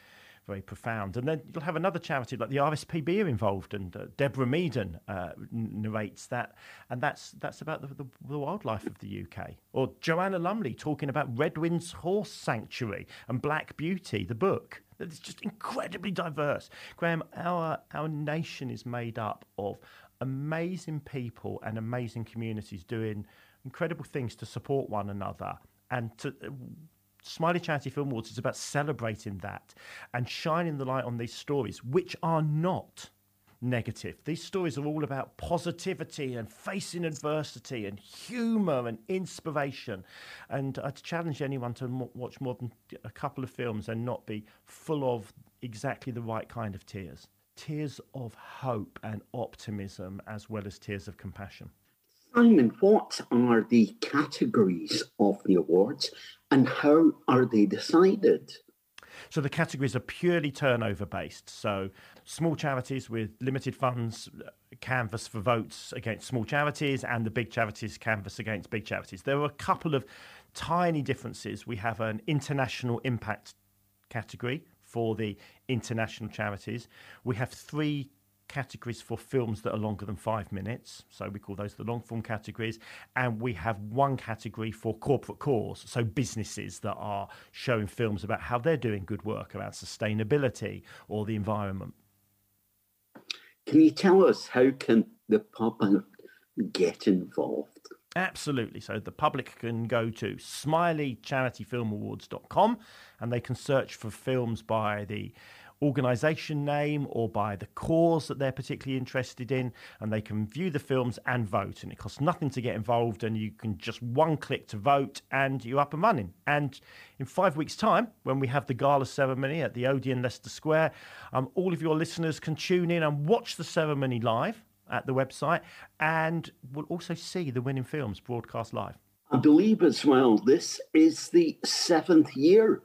very profound. And then you'll have another charity like the RSPB are involved, and uh, Deborah Meaden uh, narrates that, and that's that's about the, the, the, wildlife of the UK. Or Joanna Lumley talking about Redwings Horse Sanctuary and Black Beauty, the book. It's just incredibly diverse. Graham, our our nation is made up of amazing people and amazing communities doing incredible things to support one another and to Smiley Charity Film Awards is about celebrating that and shining the light on these stories, which are not negative. These stories are all about positivity and facing adversity and humour and inspiration. And I'd challenge anyone to m- watch more than a couple of films and not be full of exactly the right kind of tears. Tears of hope and optimism, as well as tears of compassion. Simon, what are the categories of the awards and how are they decided? So the categories are purely turnover based. So small charities with limited funds uh, canvass for votes against small charities, and the big charities canvass against big charities. There are a couple of tiny differences. We have an international impact category for the international charities. We have three categories for films that are longer than five minutes. So we call those the long form categories. And we have one category for corporate cause. So businesses that are showing films about how they're doing good work around sustainability or the environment. Can you tell us how can the public get involved? Absolutely. So the public can go to smileycharityfilmawards.com and they can search for films by the organisation name or by the cause that they're particularly interested in, and they can view the films and vote. And it costs nothing to get involved, and you can just one click to vote, and you're up and running. And in five weeks' time, when we have the gala ceremony at the Odeon Leicester Square, um, all of your listeners can tune in and watch the ceremony live at the website, and we'll also see the winning films broadcast live. I believe as well, this is the seventh year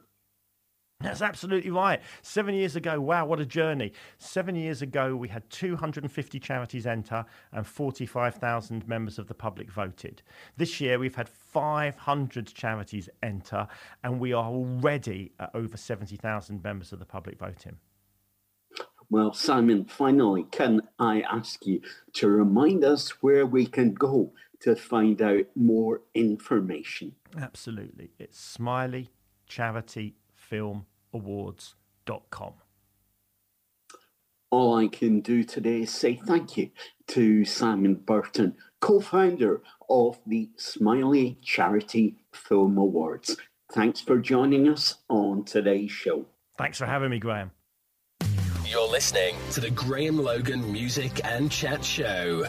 that's absolutely right. Seven years ago, wow, what a journey. Seven years ago, we had 250 charities enter and 45,000 members of the public voted. This year, we've had 500 charities enter and we are already at over 70,000 members of the public voting. Well, Simon, finally, can I ask you to remind us where we can go to find out more information? Absolutely. It's Smiley Charity filmawards.com. All I can do today is say thank you to Simon Burton, co founder of the Smiley Charity Film Awards. Thanks for joining us on today's show. Thanks for having me, Graham. You're listening to the Graham Logan Music and Chat Show.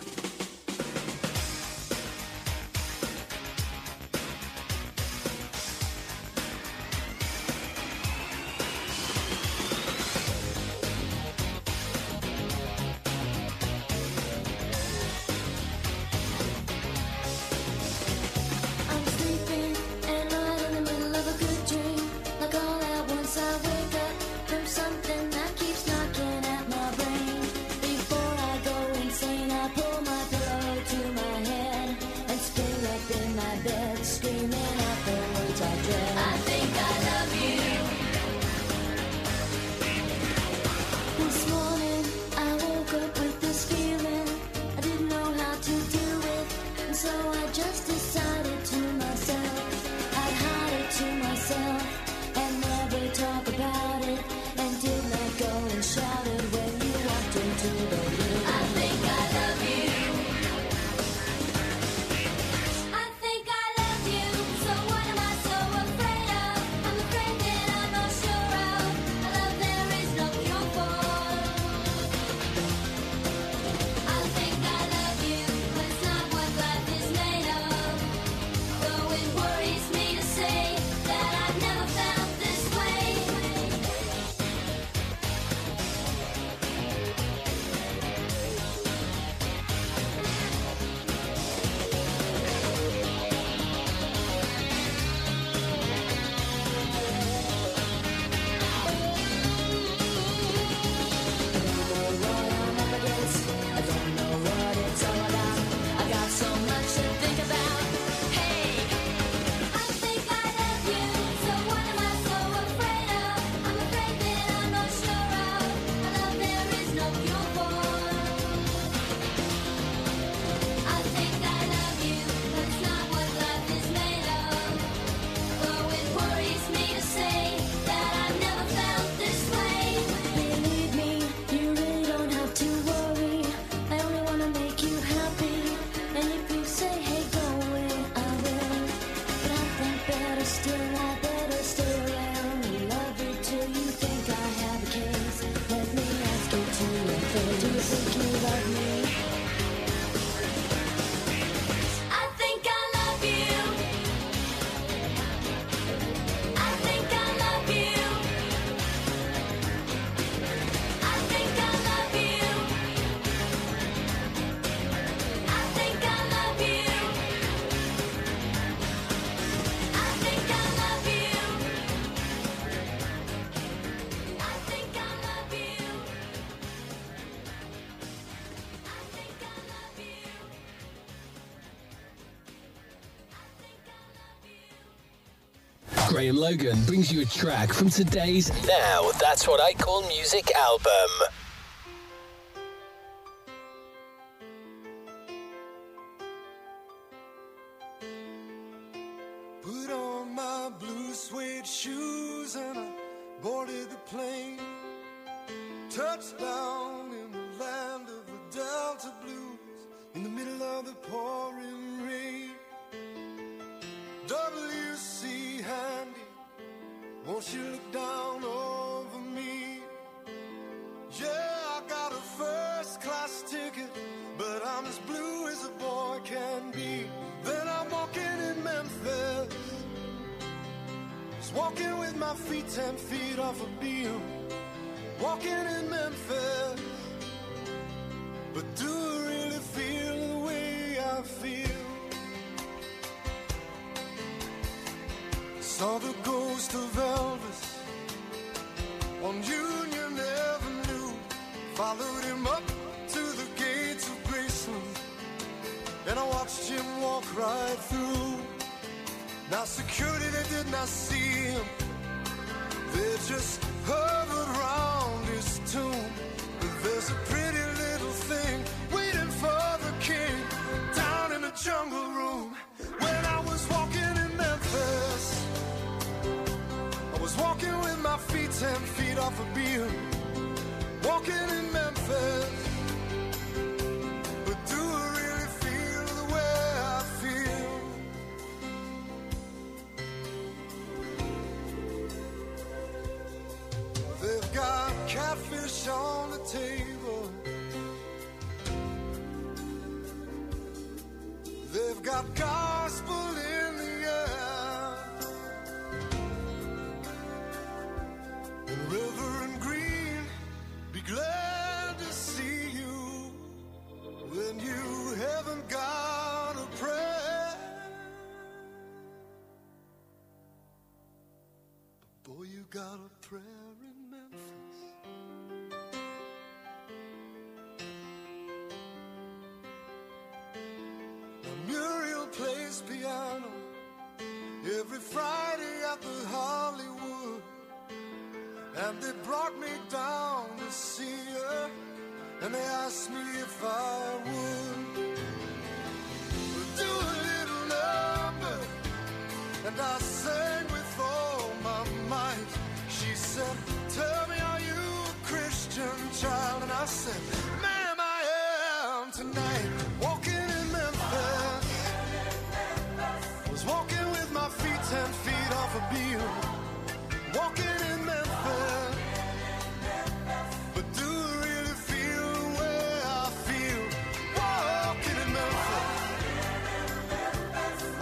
Graham Logan brings you a track from today's Now That's What I Call Music album.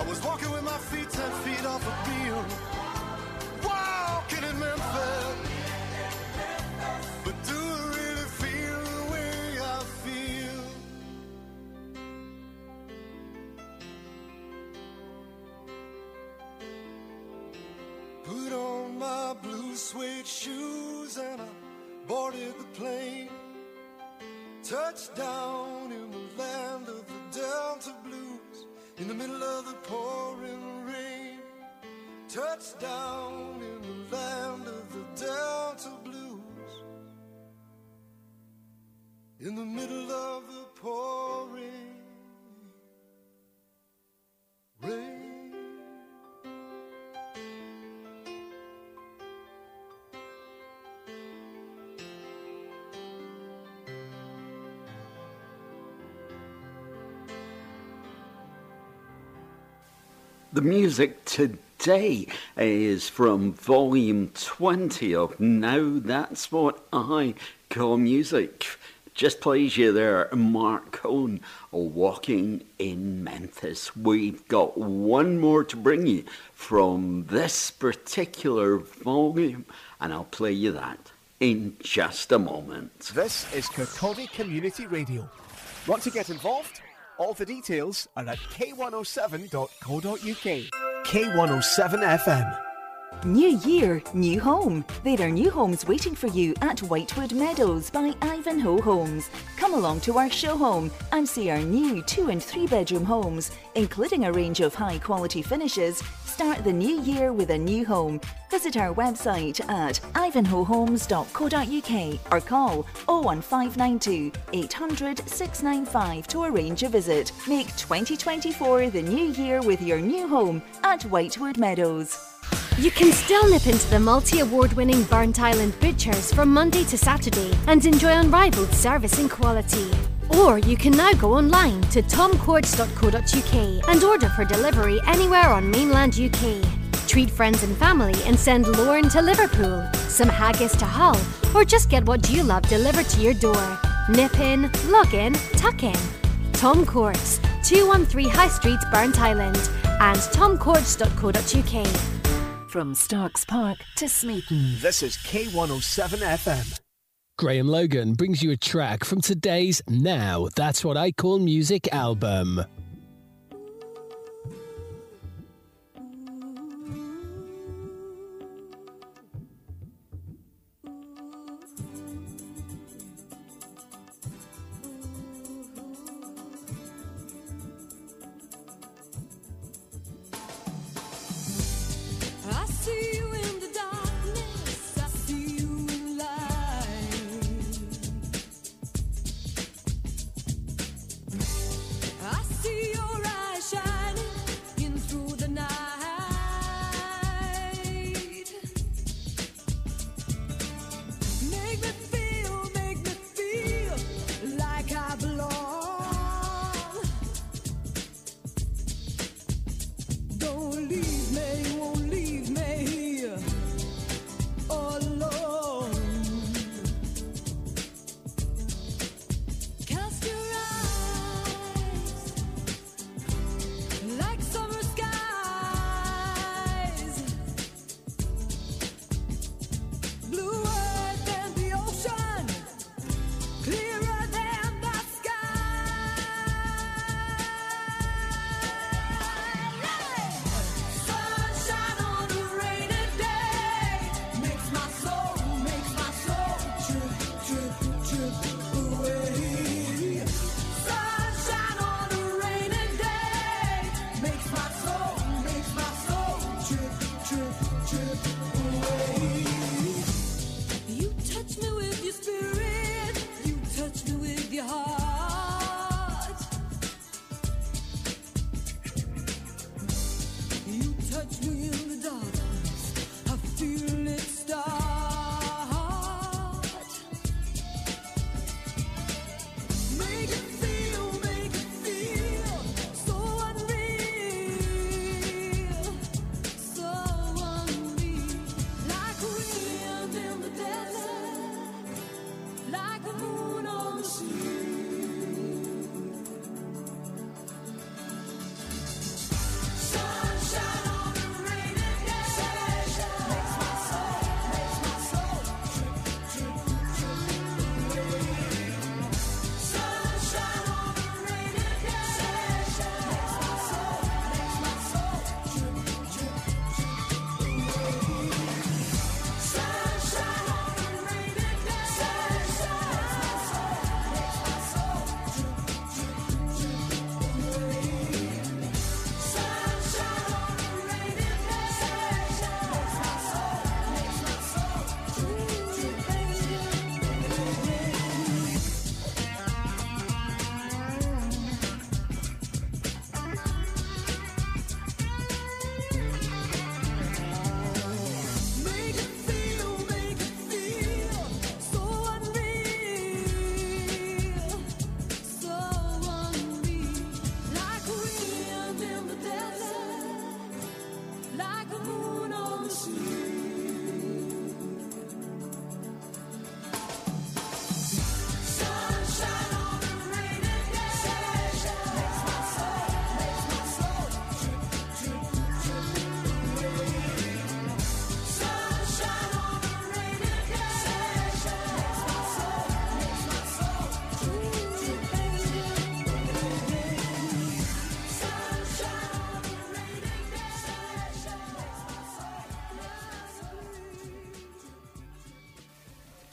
Was walking with my feet ten feet off a beam. Walking in Memphis. But do I really feel the way I feel? Put on my blue suede shoes and I boarded the plane. Touchdown in the land of the Delta Blues in the middle Touchdown in the land of the Delta Blues in the middle of the pouring rain. The music today is from volume 20 of Now That's What I Call Music. Just plays you there, Marc Cohn, walking in Memphis. We've got one more to bring you from this particular volume, and I'll play you that in just a moment. This is Kirkcaldy Community Radio. Want to get involved? All the details are at k107.co.uk. K107 FM. New year, new home. There are new homes waiting for you at Whitewood Meadows by Ivanhoe Homes. Come along to our show home and see our new two and three bedroom homes, including a range of high quality finishes, Start the new year with a new home. Visit our website at ivanhoehomes.co.uk or call 01592 800 695 to arrange a visit. Make 2024 the new year with your new home at Whitewood Meadows. You can still nip into the multi award winning Burntisland Butchers from Monday to Saturday and enjoy unrivaled service and quality. Or you can now go online to tomcourts.co.uk and order for delivery anywhere on mainland UK. Treat friends and family and send Lorne to Liverpool, some haggis to Hull, or just get what you love delivered to your door. Nip in, log in, tuck in. Tom Courts, 213 High Street, Burntisland, and tomcourts.co.uk. From Stark's Park to Smeaton. This is K107 FM. Graham Logan brings you a track from today's Now That's What I Call Music album.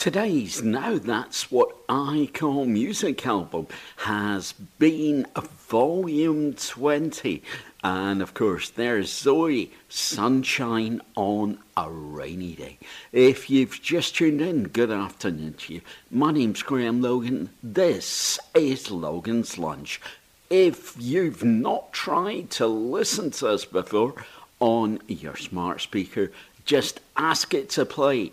Today's Now That's What I Call Music album has been volume 20 And of course, there's Zoe, sunshine on a rainy day. If you've just tuned in, good afternoon to you. My name's Graham Logan. This is Logan's Lunch. If you've not tried to listen to us before on your smart speaker, just ask it to play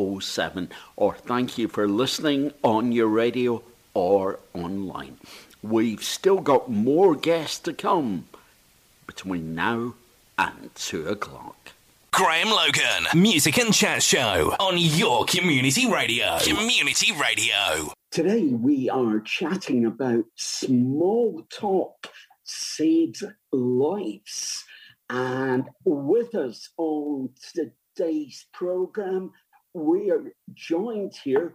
107 or thank you for listening on your radio or online. We've still got more guests to come between now and 2 o'clock. Graham Logan, Music and Chat Show on your community radio. Community radio. Today we are chatting about small talk saves lives. And with us on today's program, we are joined here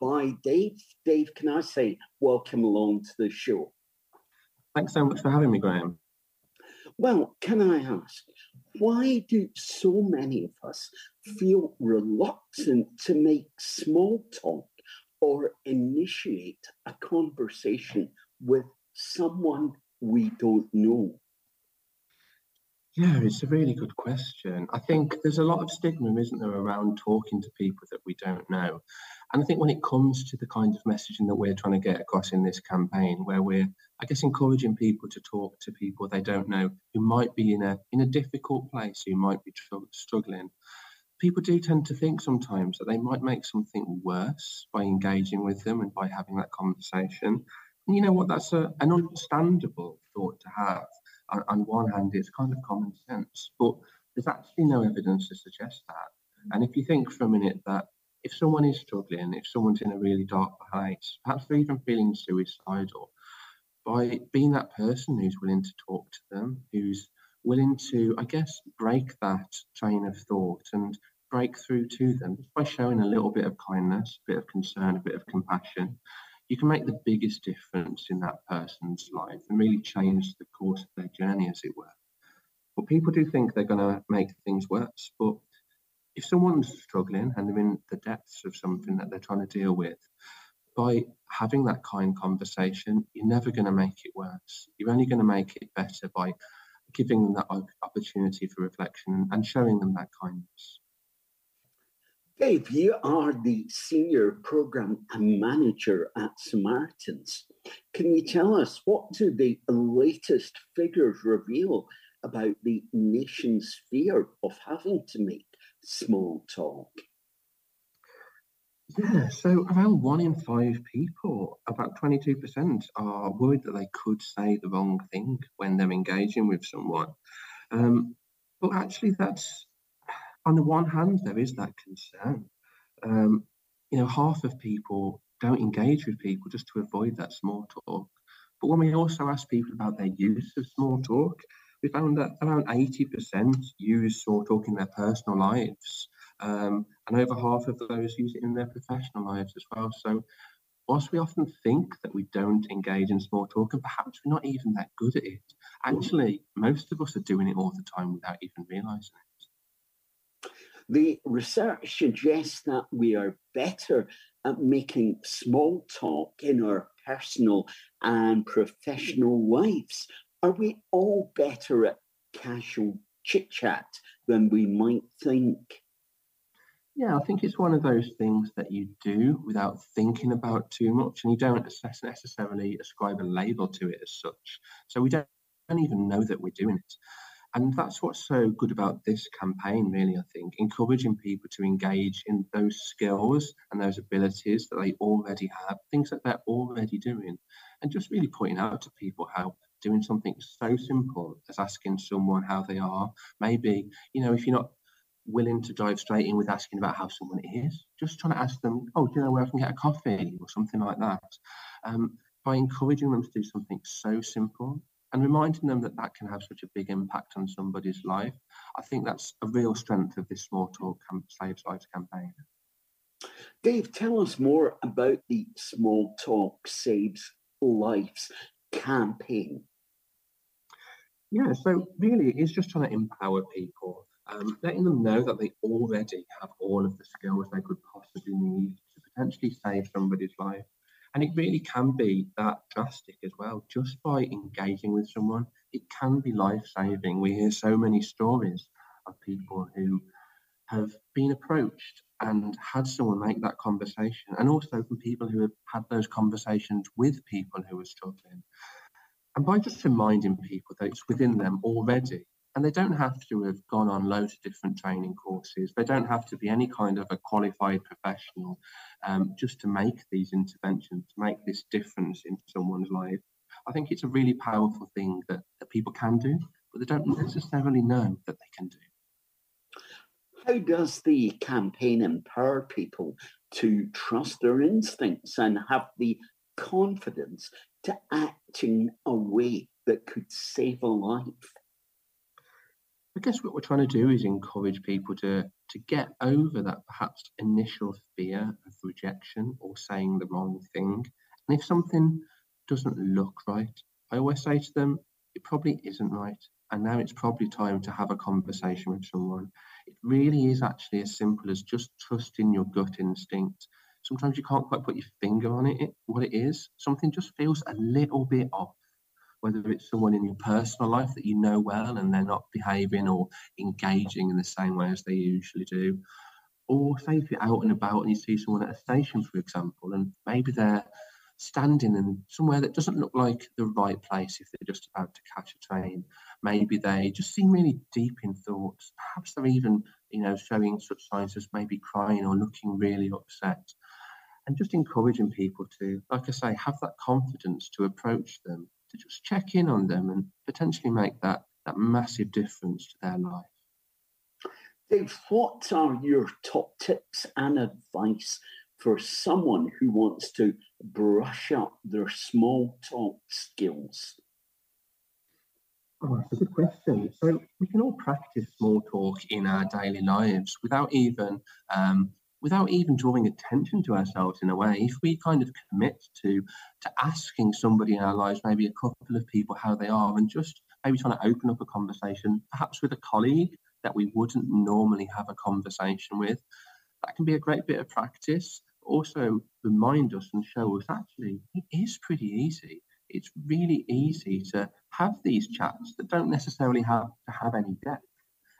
by Dave. Dave, can I say welcome along to the show? Thanks so much for having me, Graham. Well, can I ask, why do so many of us feel reluctant to make small talk or initiate a conversation with someone we don't know? Yeah, it's a really good question. I think there's a lot of stigma, isn't there, around talking to people that we don't know. And I think when it comes to the kind of messaging that we're trying to get across in this campaign, where we're, I guess, encouraging people to talk to people they don't know who might be in a in a difficult place, who might be tr- struggling, people do tend to think sometimes that they might make something worse by engaging with them and by having that conversation. And you know what? That's a, an understandable thought to have on, on one hand, it's kind of common sense, but there's actually no evidence to suggest that. And if you think for a minute that if someone is struggling, if someone's in a really dark place, perhaps they're even feeling suicidal, by being that person who's willing to talk to them, who's willing to, I guess, break that train of thought and break through to them just by showing a little bit of kindness, a bit of concern, a bit of compassion, you can make the biggest difference in that person's life and really change the course of their journey, as it were. But people do think they're going to make things worse. But if someone's struggling and they're in the depths of something that they're trying to deal with, by having that kind conversation, you're never going to make it worse. You're only going to make it better by giving them that opportunity for reflection and showing them that kindness. Dave, you are the senior program manager at Samaritans. Can you tell us what do the latest figures reveal about the nation's fear of having to make small talk? Yeah, so around one in five people, about 22%, are worried that they could say the wrong thing when they're engaging with someone. Um, but actually, that's on the one hand, there is that concern. Um, you know, half of people don't engage with people just to avoid that small talk. But when we also ask people about their use of small talk, we found that around 80% use small talk in their personal lives. Um, and over half of those use it in their professional lives as well. So, whilst we often think that we don't engage in small talk, and perhaps we're not even that good at it, actually, most of us are doing it all the time without even realizing it. The research suggests that we are better at making small talk in our personal and professional lives. Are we all better at casual chit chat than we might think? Yeah, I think it's one of those things that you do without thinking about too much, and you don't necessarily ascribe a label to it as such. So we don't, don't even know that we're doing it. And that's what's so good about this campaign, really, I think, encouraging people to engage in those skills and those abilities that they already have, things that they're already doing, and just really pointing out to people how doing something so simple as asking someone how they are, maybe, you know, if you're not willing to dive straight in with asking about how someone is, just trying to ask them, oh, do you know where I can get a coffee or something like that. Um, by encouraging them to do something so simple and reminding them that that can have such a big impact on somebody's life. I think that's a real strength of this Small Talk Camp Saves Lives campaign. Dave, tell us more about the Small Talk Saves Lives campaign. Yeah, so really it's just trying to empower people, um, letting them know that they already have all of the skills they could possibly need to potentially save somebody's life. And it really can be that drastic as well. Just by engaging with someone, it can be life saving. We hear so many stories of people who have been approached and had someone make that conversation, and also from people who have had those conversations with people who are struggling. And by just reminding people that it's within them already, and they don't have to have gone on loads of different training courses, they don't have to be any kind of a qualified professional um, just to make these interventions, to make this difference in someone's life. I think it's a really powerful thing that, that people can do, but they don't necessarily know that they can do. How does the campaign empower people to trust their instincts and have the confidence to act in a way that could save a life? I guess what we're trying to do is encourage people to to get over that perhaps initial fear of rejection or saying the wrong thing. And if something doesn't look right, I always say to them, it probably isn't right. And now it's probably time to have a conversation with someone. It really is actually as simple as just trusting your gut instinct. Sometimes you can't quite put your finger on it, it what it is. Something just feels a little bit off whether it's someone in your personal life that you know well and they're not behaving or engaging in the same way as they usually do. Or say if you're out and about and you see someone at a station, for example, and maybe they're standing in somewhere that doesn't look like the right place if they're just about to catch a train. Maybe they just seem really deep in thoughts. Perhaps they're even, you know, showing such signs as maybe crying or looking really upset. And just encouraging people to, like I say, have that confidence to approach them, to just check in on them and potentially make that, that massive difference to their life. Dave, what are your top tips and advice for someone who wants to brush up their small talk skills? Oh, that's a good question. So we can all practice small talk in our daily lives without even um, without even drawing attention to ourselves in a way. If we kind of commit to to asking somebody in our lives, maybe a couple of people how they are, and just maybe trying to open up a conversation, perhaps with a colleague that we wouldn't normally have a conversation with, that can be a great bit of practice also remind us and show us actually it is pretty easy. It's really easy to have these chats that don't necessarily have to have any depth.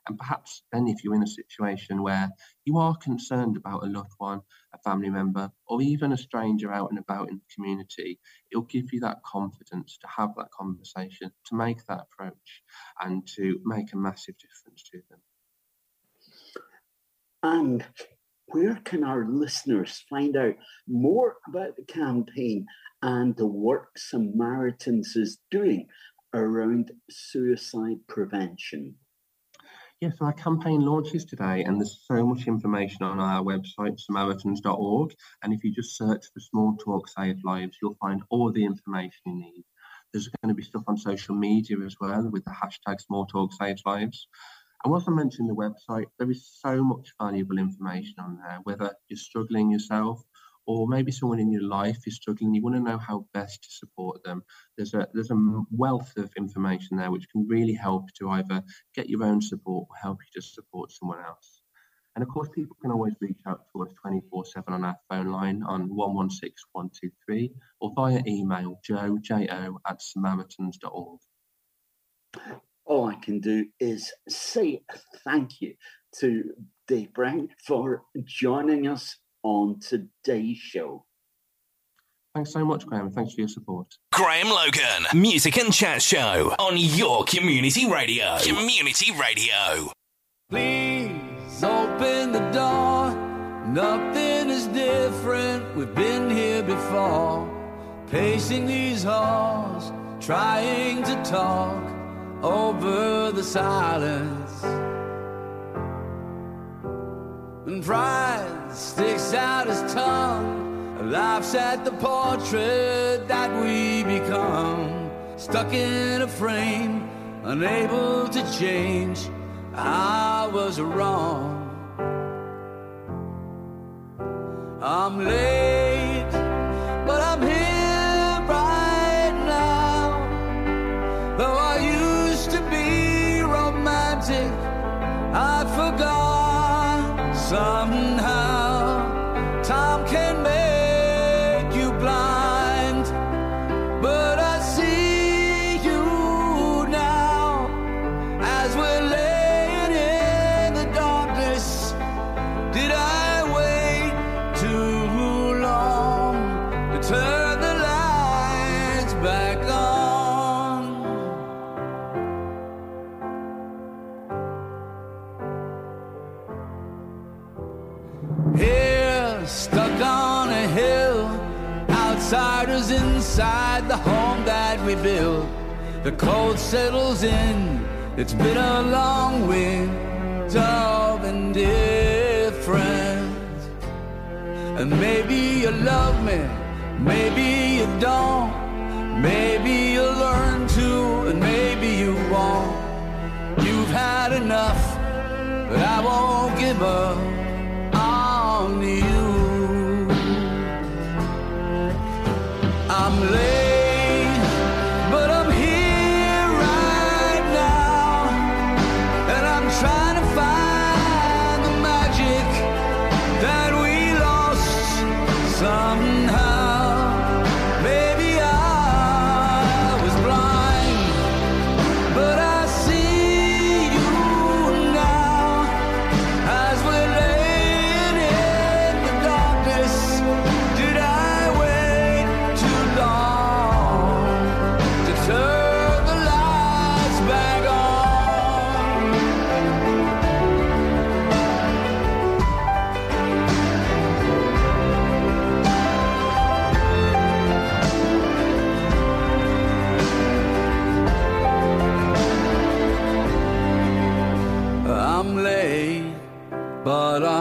And perhaps then, if you're in a situation where you are concerned about a loved one, a family member, or even a stranger out and about in the community, it'll give you that confidence to have that conversation, to make that approach, and to make a massive difference to them. And where can our listeners find out more about the campaign and the work Samaritans is doing around suicide prevention? Yes, our campaign launches today, and there's so much information on our website, samaritans.org. And if you just search for Small Talk Save Lives, you'll find all the information you need. There's going to be stuff on social media as well with the hashtag Small Talk Saves Lives. And whilst I mentioned the website, there is so much valuable information on there, whether you're struggling yourself or maybe someone in your life is struggling, you want to know how best to support them. There's a there's a wealth of information there which can really help to either get your own support or help you to support someone else. And of course, people can always reach out to us 24 7 on our phone line on 116123 or via email joe, J-O, at samaritans.org all I can do is say thank you to Dave Brown for joining us on today's show. Thanks so much, Graham. Thanks for your support. Graham Logan, Music and Chat Show on your community radio. Community radio. Please open the door. Nothing is different. We've been here before. Pacing these halls, trying to talk over the silence. And pride sticks out his tongue, laughs at the portrait that we become. Stuck in a frame, unable to change. I was wrong. I'm late, inside the home that we built. The cold settles in, it's been a long winter of indifference. And maybe you love me, maybe you don't. Maybe you'll learn to, and maybe you won't. You've had enough, but I won't give up on you. I'm late,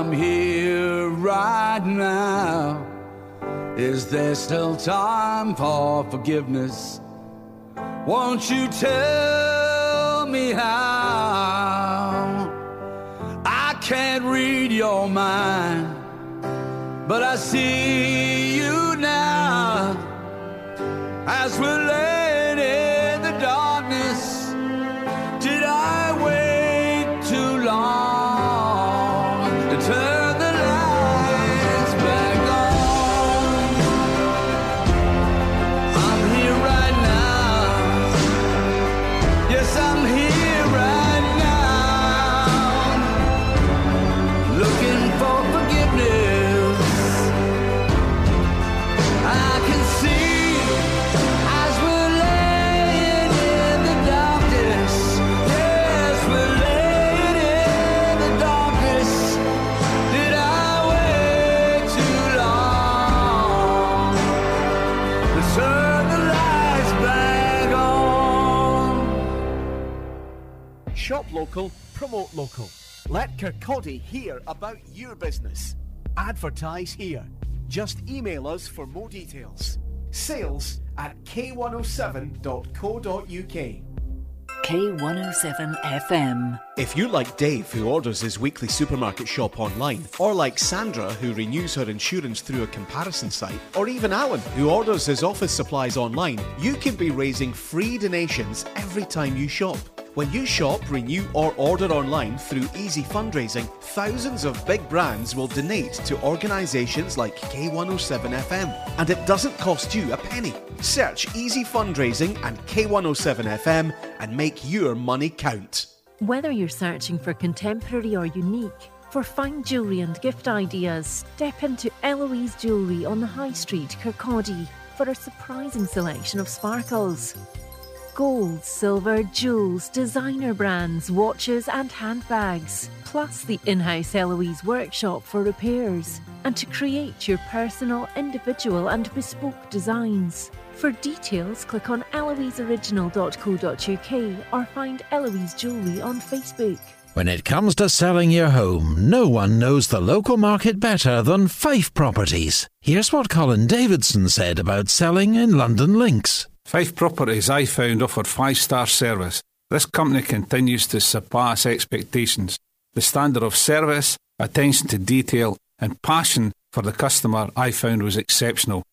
I'm here right now. Is there still time for forgiveness? Won't you tell me how? I can't read your mind, but I see you now as we're local, promote local. Let Kirkcaldy hear about your business. Advertise here. Just email us for more details. Sales at k107.co.uk. K107 FM. If you're like Dave, who orders his weekly supermarket shop online, or like Sandra, who renews her insurance through a comparison site, or even Alan, who orders his office supplies online, you can be raising free donations every time you shop. When you shop, renew, or order online through Easy Fundraising, thousands of big brands will donate to organisations like K107 FM, and it doesn't cost you a penny. Search Easy Fundraising and K107 FM and make your money count. Whether you're searching for contemporary or unique, for fine jewellery and gift ideas, step into Eloise Jewellery on the High Street, Kirkcaldy, for a surprising selection of sparkles. Gold, silver, jewels, designer brands, watches, and handbags, plus the in house Eloise workshop for repairs, and to create your personal, individual, and bespoke designs. For details, click on eloiseoriginal.co.uk or find Eloise Jewellery on Facebook. When it comes to selling your home, no one knows the local market better than Fife Properties. Here's what Colin Davidson said about selling in Lundin Links. Fife Properties I found offered five star service. This company continues to surpass expectations. The standard of service, attention to detail, and passion for the customer I found was exceptional.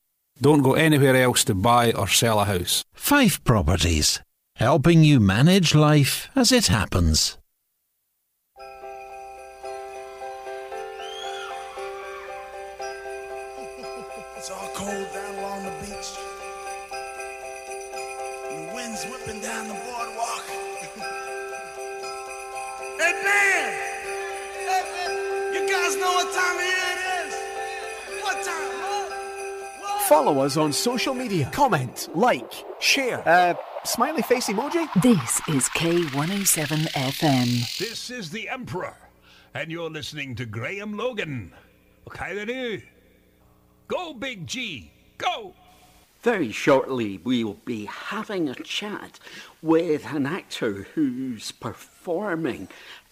Don't go anywhere else to buy or sell a house. Fife Properties, helping you manage life as it happens. Follow us on social media. Comment, like, share. Uh, smiley face emoji? This is K107 FM. This is the Emperor, and you're listening to Graham Logan. Okay, then, Go, Big G! Go! Very shortly, we'll be having a chat with an actor who's performing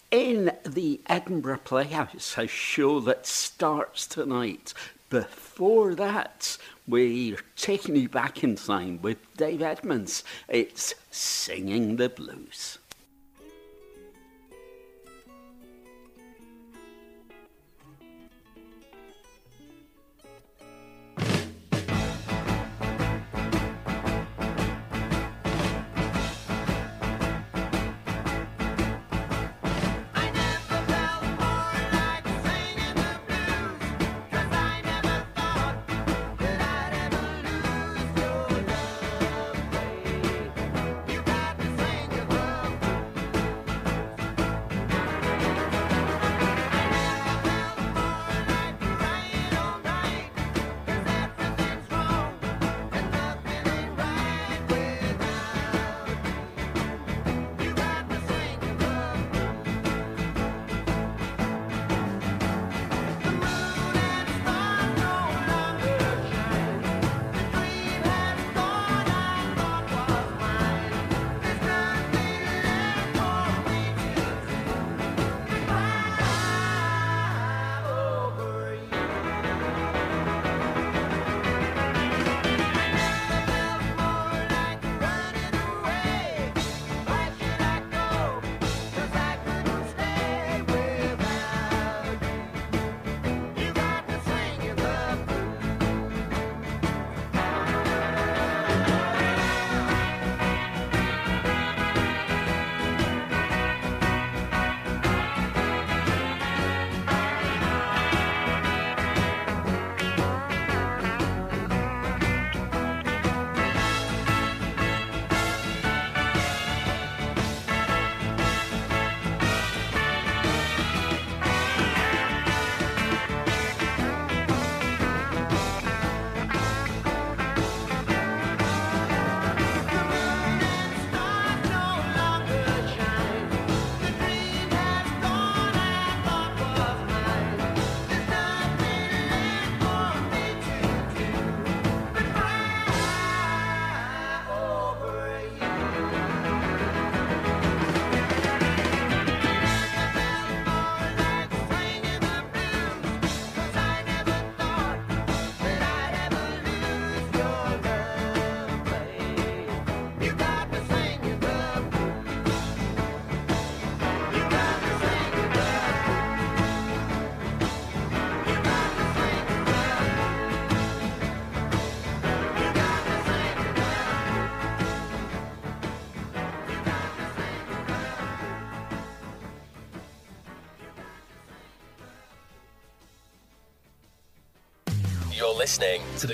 in the Edinburgh Playhouse, a show that starts tonight. Before that, we're taking you back in time with Dave Edmunds. It's Singing the Blues.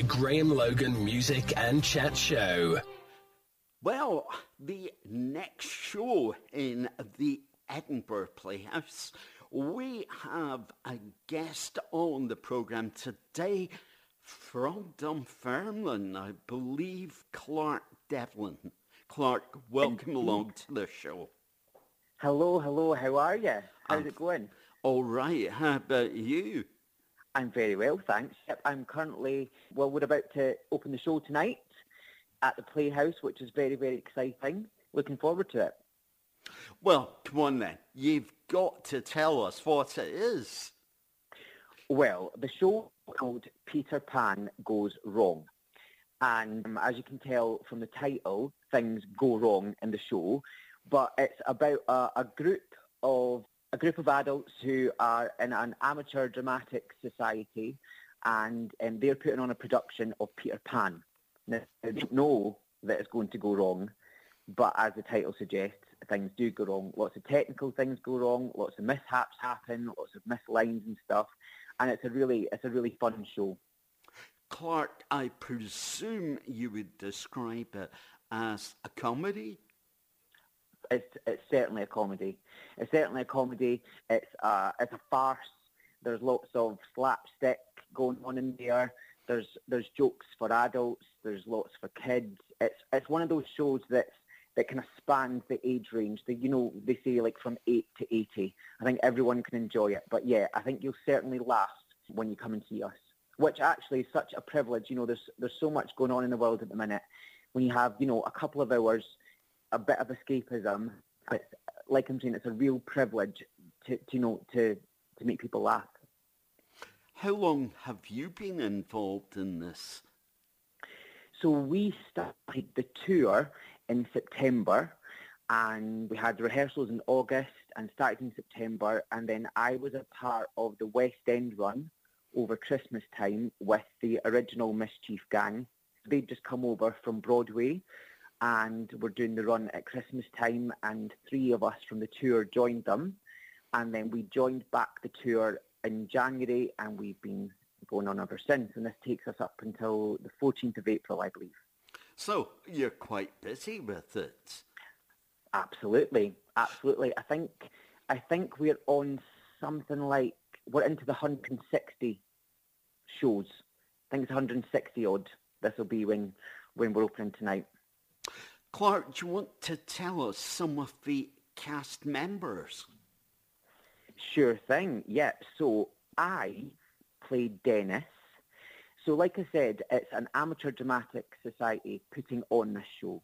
The Graham Logan Music and Chat Show. Well, the next show in the Edinburgh Playhouse, we have a guest on the programme today from Dunfermline, I believe Clark Devlin. Clark, welcome along to the show. Hello, hello, how are you? How's it going? All right, how about you? I'm very well, thanks. I'm currently, well, we're about to open the show tonight at the Playhouse, which is very, very exciting. Looking forward to it. Well, come on then. You've got to tell us what it is. Well, the show called Peter Pan Goes Wrong. And um, as you can tell from the title, things go wrong in the show. But it's about a, a group of a group of adults who are in an amateur dramatic society and um, they're putting on a production of Peter Pan. Now, they don't know that it's going to go wrong, but as the title suggests, things do go wrong. Lots of technical things go wrong, lots of mishaps happen, lots of mislines and stuff, and it's a really, it's a really fun show. Clark, I presume you would describe it as a comedy? It's, it's certainly a comedy. It's certainly a comedy. It's a, it's a farce. There's lots of slapstick going on in there. There's there's jokes for adults. There's lots for kids. It's it's one of those shows that's that kind of spans the age range. That you know they say like from eight to eighty. I think everyone can enjoy it. But yeah, I think you'll certainly laugh when you come and see us. which actually is such a privilege. You know, there's there's so much going on in the world at the minute. When you have, you know, a couple of hours, a bit of escapism, it's, like I'm saying, it's a real privilege to, to you know to to make people laugh. How long have you been involved in this? So we started the tour in September and we had rehearsals in August and started in September and then I was a part of the West End run over Christmas time with the original Mischief gang. They'd just come over from Broadway and were doing the run at Christmas time and three of us from the tour joined them and then we joined back the tour in January and we've been going on ever since and this takes us up until the 14th of April I believe. So you're quite busy with it. Absolutely, absolutely. I think I think we're on something like we're into the 160 shows. I think it's 160 odd. This will be when when we're opening tonight. Clark, do you want to tell us some of the cast members? Sure thing. Yeah. So I played Dennis. So like I said, it's an amateur dramatic society putting on this show.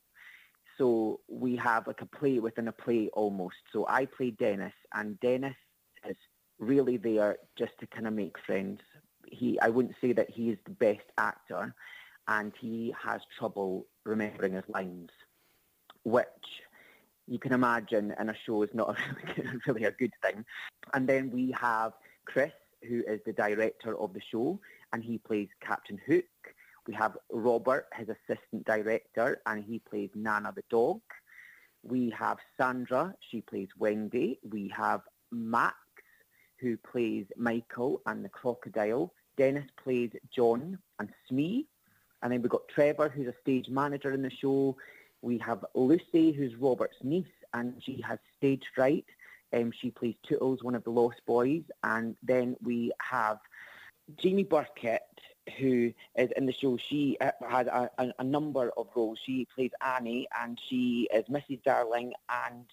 So we have like a play within a play almost. So I play Dennis, and Dennis is really there just to kind of make friends. He, I wouldn't say that he is the best actor, and he has trouble remembering his lines, which you can imagine in a show is not [laughs] really, really a good thing. And then we have Chris, who is the director of the show, and he plays Captain Hook. We have Robert, his assistant director, and he plays Nana the dog. We have Sandra, she plays Wendy. We have Max, who plays Michael and the crocodile. Dennis plays John and Smee. And then we've got Trevor, who's a stage manager in the show. We have Lucy, who's Robert's niece, and she has stage fright. Um, she plays Tootles, one of the Lost Boys. And then we have Jamie Burkett, who is in the show, she uh, has a, a, a, number of roles. She plays Annie, and she is Mrs. Darling and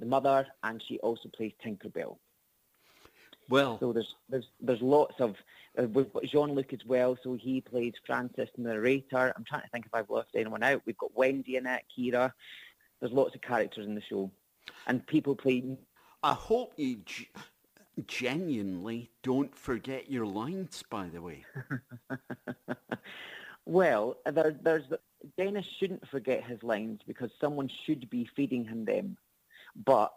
the mother, and she also plays Tinkerbell. Well, so there's there's there's lots of uh, we've got Jean Luc as well, so he plays Francis the narrator. I'm trying to think if I've left anyone out. We've got Wendy in it, Kira. There's lots of characters in the show, and people play. I hope you genuinely don't forget your lines, by the way. [laughs] well, there, there's Dennis shouldn't forget his lines because someone should be feeding him them. But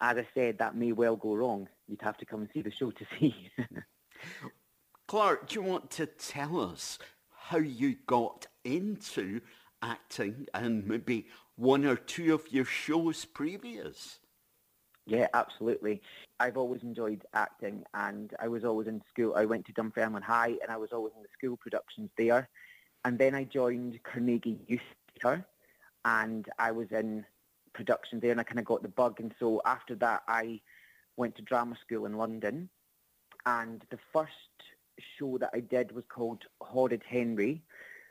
as I said, that may well go wrong. You'd have to come and see the show to see. [laughs] Clark, do you want to tell us how you got into acting and maybe one or two of your shows previous? Yeah, absolutely. I've always enjoyed acting and I was always in school. I went to Dunfermline High and I was always in the school productions there. And then I joined Carnegie Youth Theatre and I was in production there and I kind of got the bug. And so after that, I went to drama school in London. And the first show that I did was called Horrid Henry.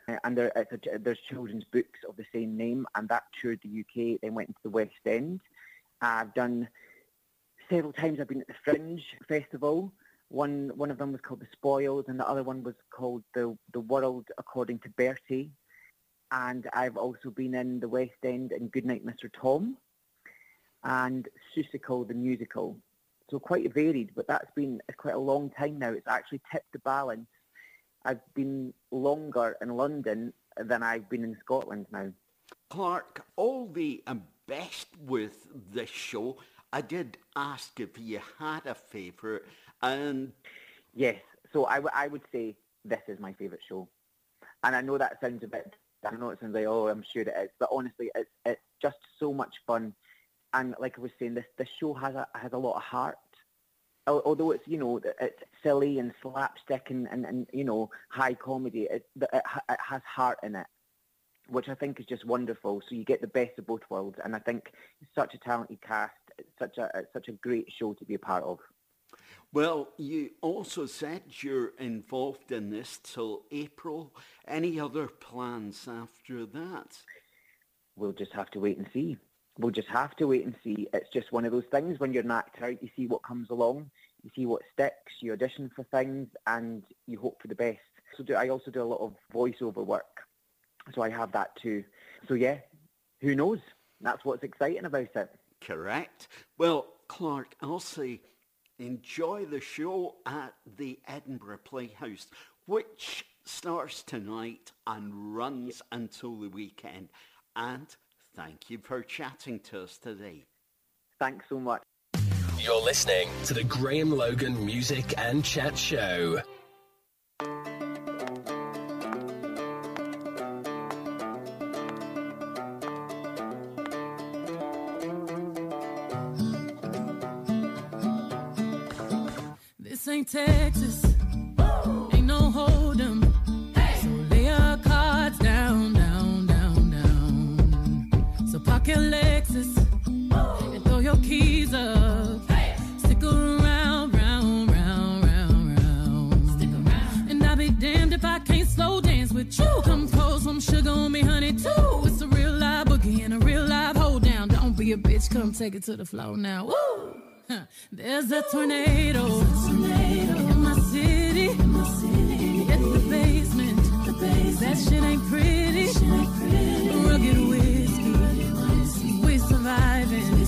Uh, and there, a, there's children's books of the same name. And that toured the UK, then went into the West End. I've done several times I've been at the Fringe Festival. One one of them was called The Spoils, and the other one was called the the World According to Bertie. And I've also been in the West End in Goodnight Mr. Tom, and Seussical the musical. So quite varied, but that's been quite a long time now. It's actually tipped the balance. I've been longer in London than I've been in Scotland now. Clark, all the best with this show I did ask if you had a favourite, and yes, so I, w- I would say this is my favourite show, and I know that sounds a bit. I know it sounds like oh, I'm sure it is, but honestly, it's it's just so much fun, and like I was saying, this this show has a has a lot of heart. Although it's you know it's silly and slapstick and, and, and you know high comedy, it, it, it has heart in it which I think is just wonderful. So you get the best of both worlds, and I think such a talented cast such a such a great show to be a part of. Well, you also said you're involved in this till April. Any other plans after that? We'll just have to wait and see. We'll just have to wait and see. It's just one of those things when you're an actor, you see what comes along. you see what sticks, you audition for things, and you hope for the best. So do, I also do a lot of voiceover work, so I have that too. So yeah, who knows? That's what's exciting about it. Correct. Well, Clark, I'll say enjoy the show at the Edinburgh Playhouse, which starts tonight and runs until the weekend. And thank you for chatting to us today. Thanks so much. You're listening to the Graham Logan Music and Chat Show. Be a bitch, come take it to the floor now. Woo! Huh. There's a tornado, in my city. It's the basement. That shit ain't pretty. Rugged whiskey. We surviving.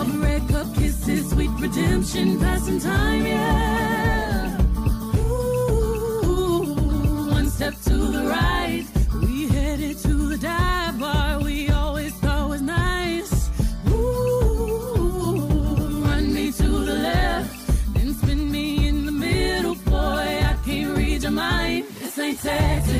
Of red cup kisses, sweet redemption, passing time, yeah. Ooh, one step to the right. Texas,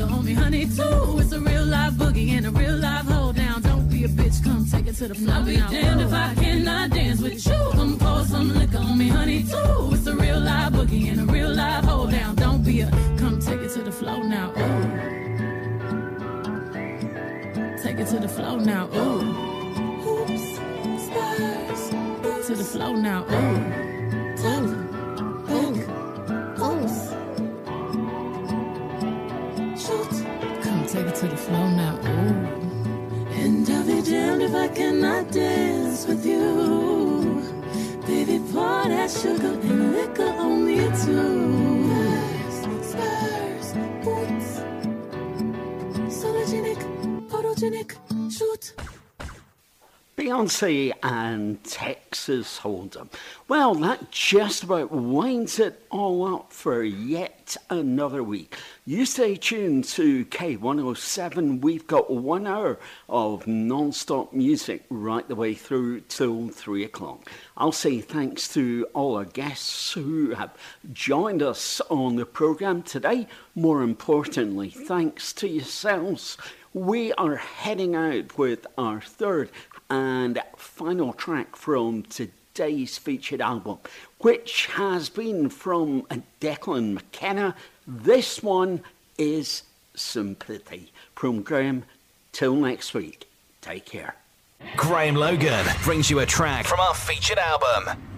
On honey, too. It's a real boogie and a real hold down. Don't be a bitch, come take it to the floor. I'll be damned if I cannot dance with you. Come pour some liquor on me, honey, too. It's a real boogie and a real hold down. Don't be a come take it to the floor now. Ooh. Take it to the floor now. Ooh. Spurs, to the floor now. Ooh. Damned if I cannot dance with you. Baby, pour that sugar and liquor on me too. Spurs, boots, sologenic, photogenic, shoot. Beyonce and Texas Hold'em. Well, that just about winds it all up for yet another week. You stay tuned to K107. We've got one hour of non-stop music right the way through till three o'clock. I'll say thanks to all our guests who have joined us on the program today. More importantly, thanks to yourselves. We are heading out with our third and final track from today's featured album, which has been from Declan McKenna. This one is Sympathy. From Graham, till next week, take care. Graham Logan brings you a track from our featured album.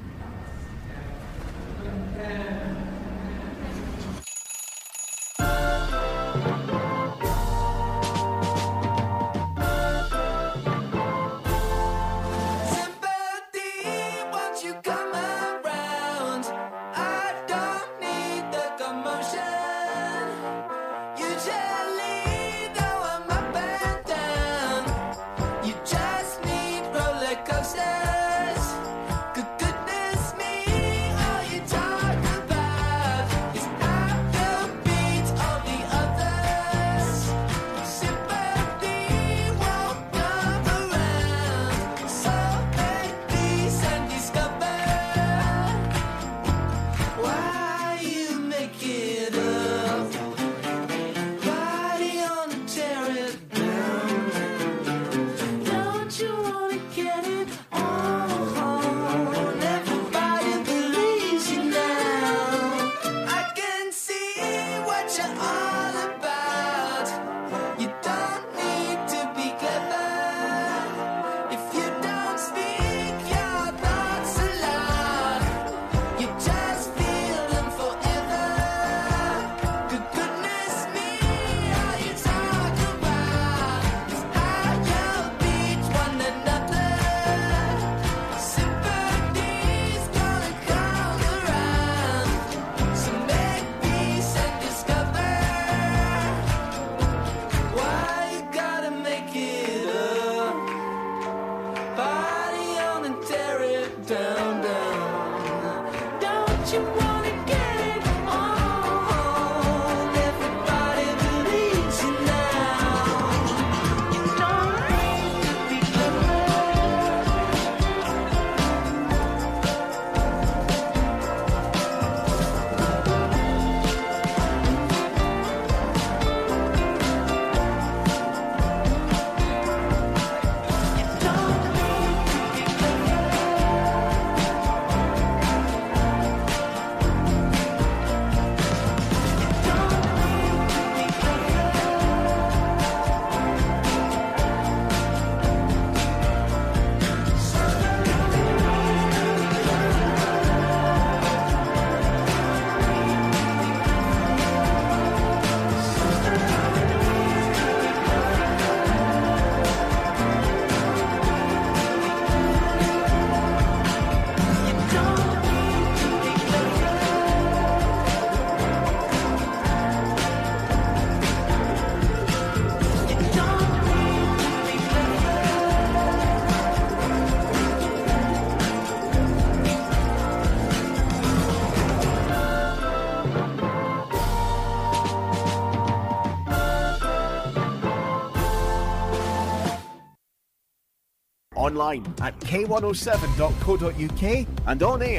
k107.co.uk and on air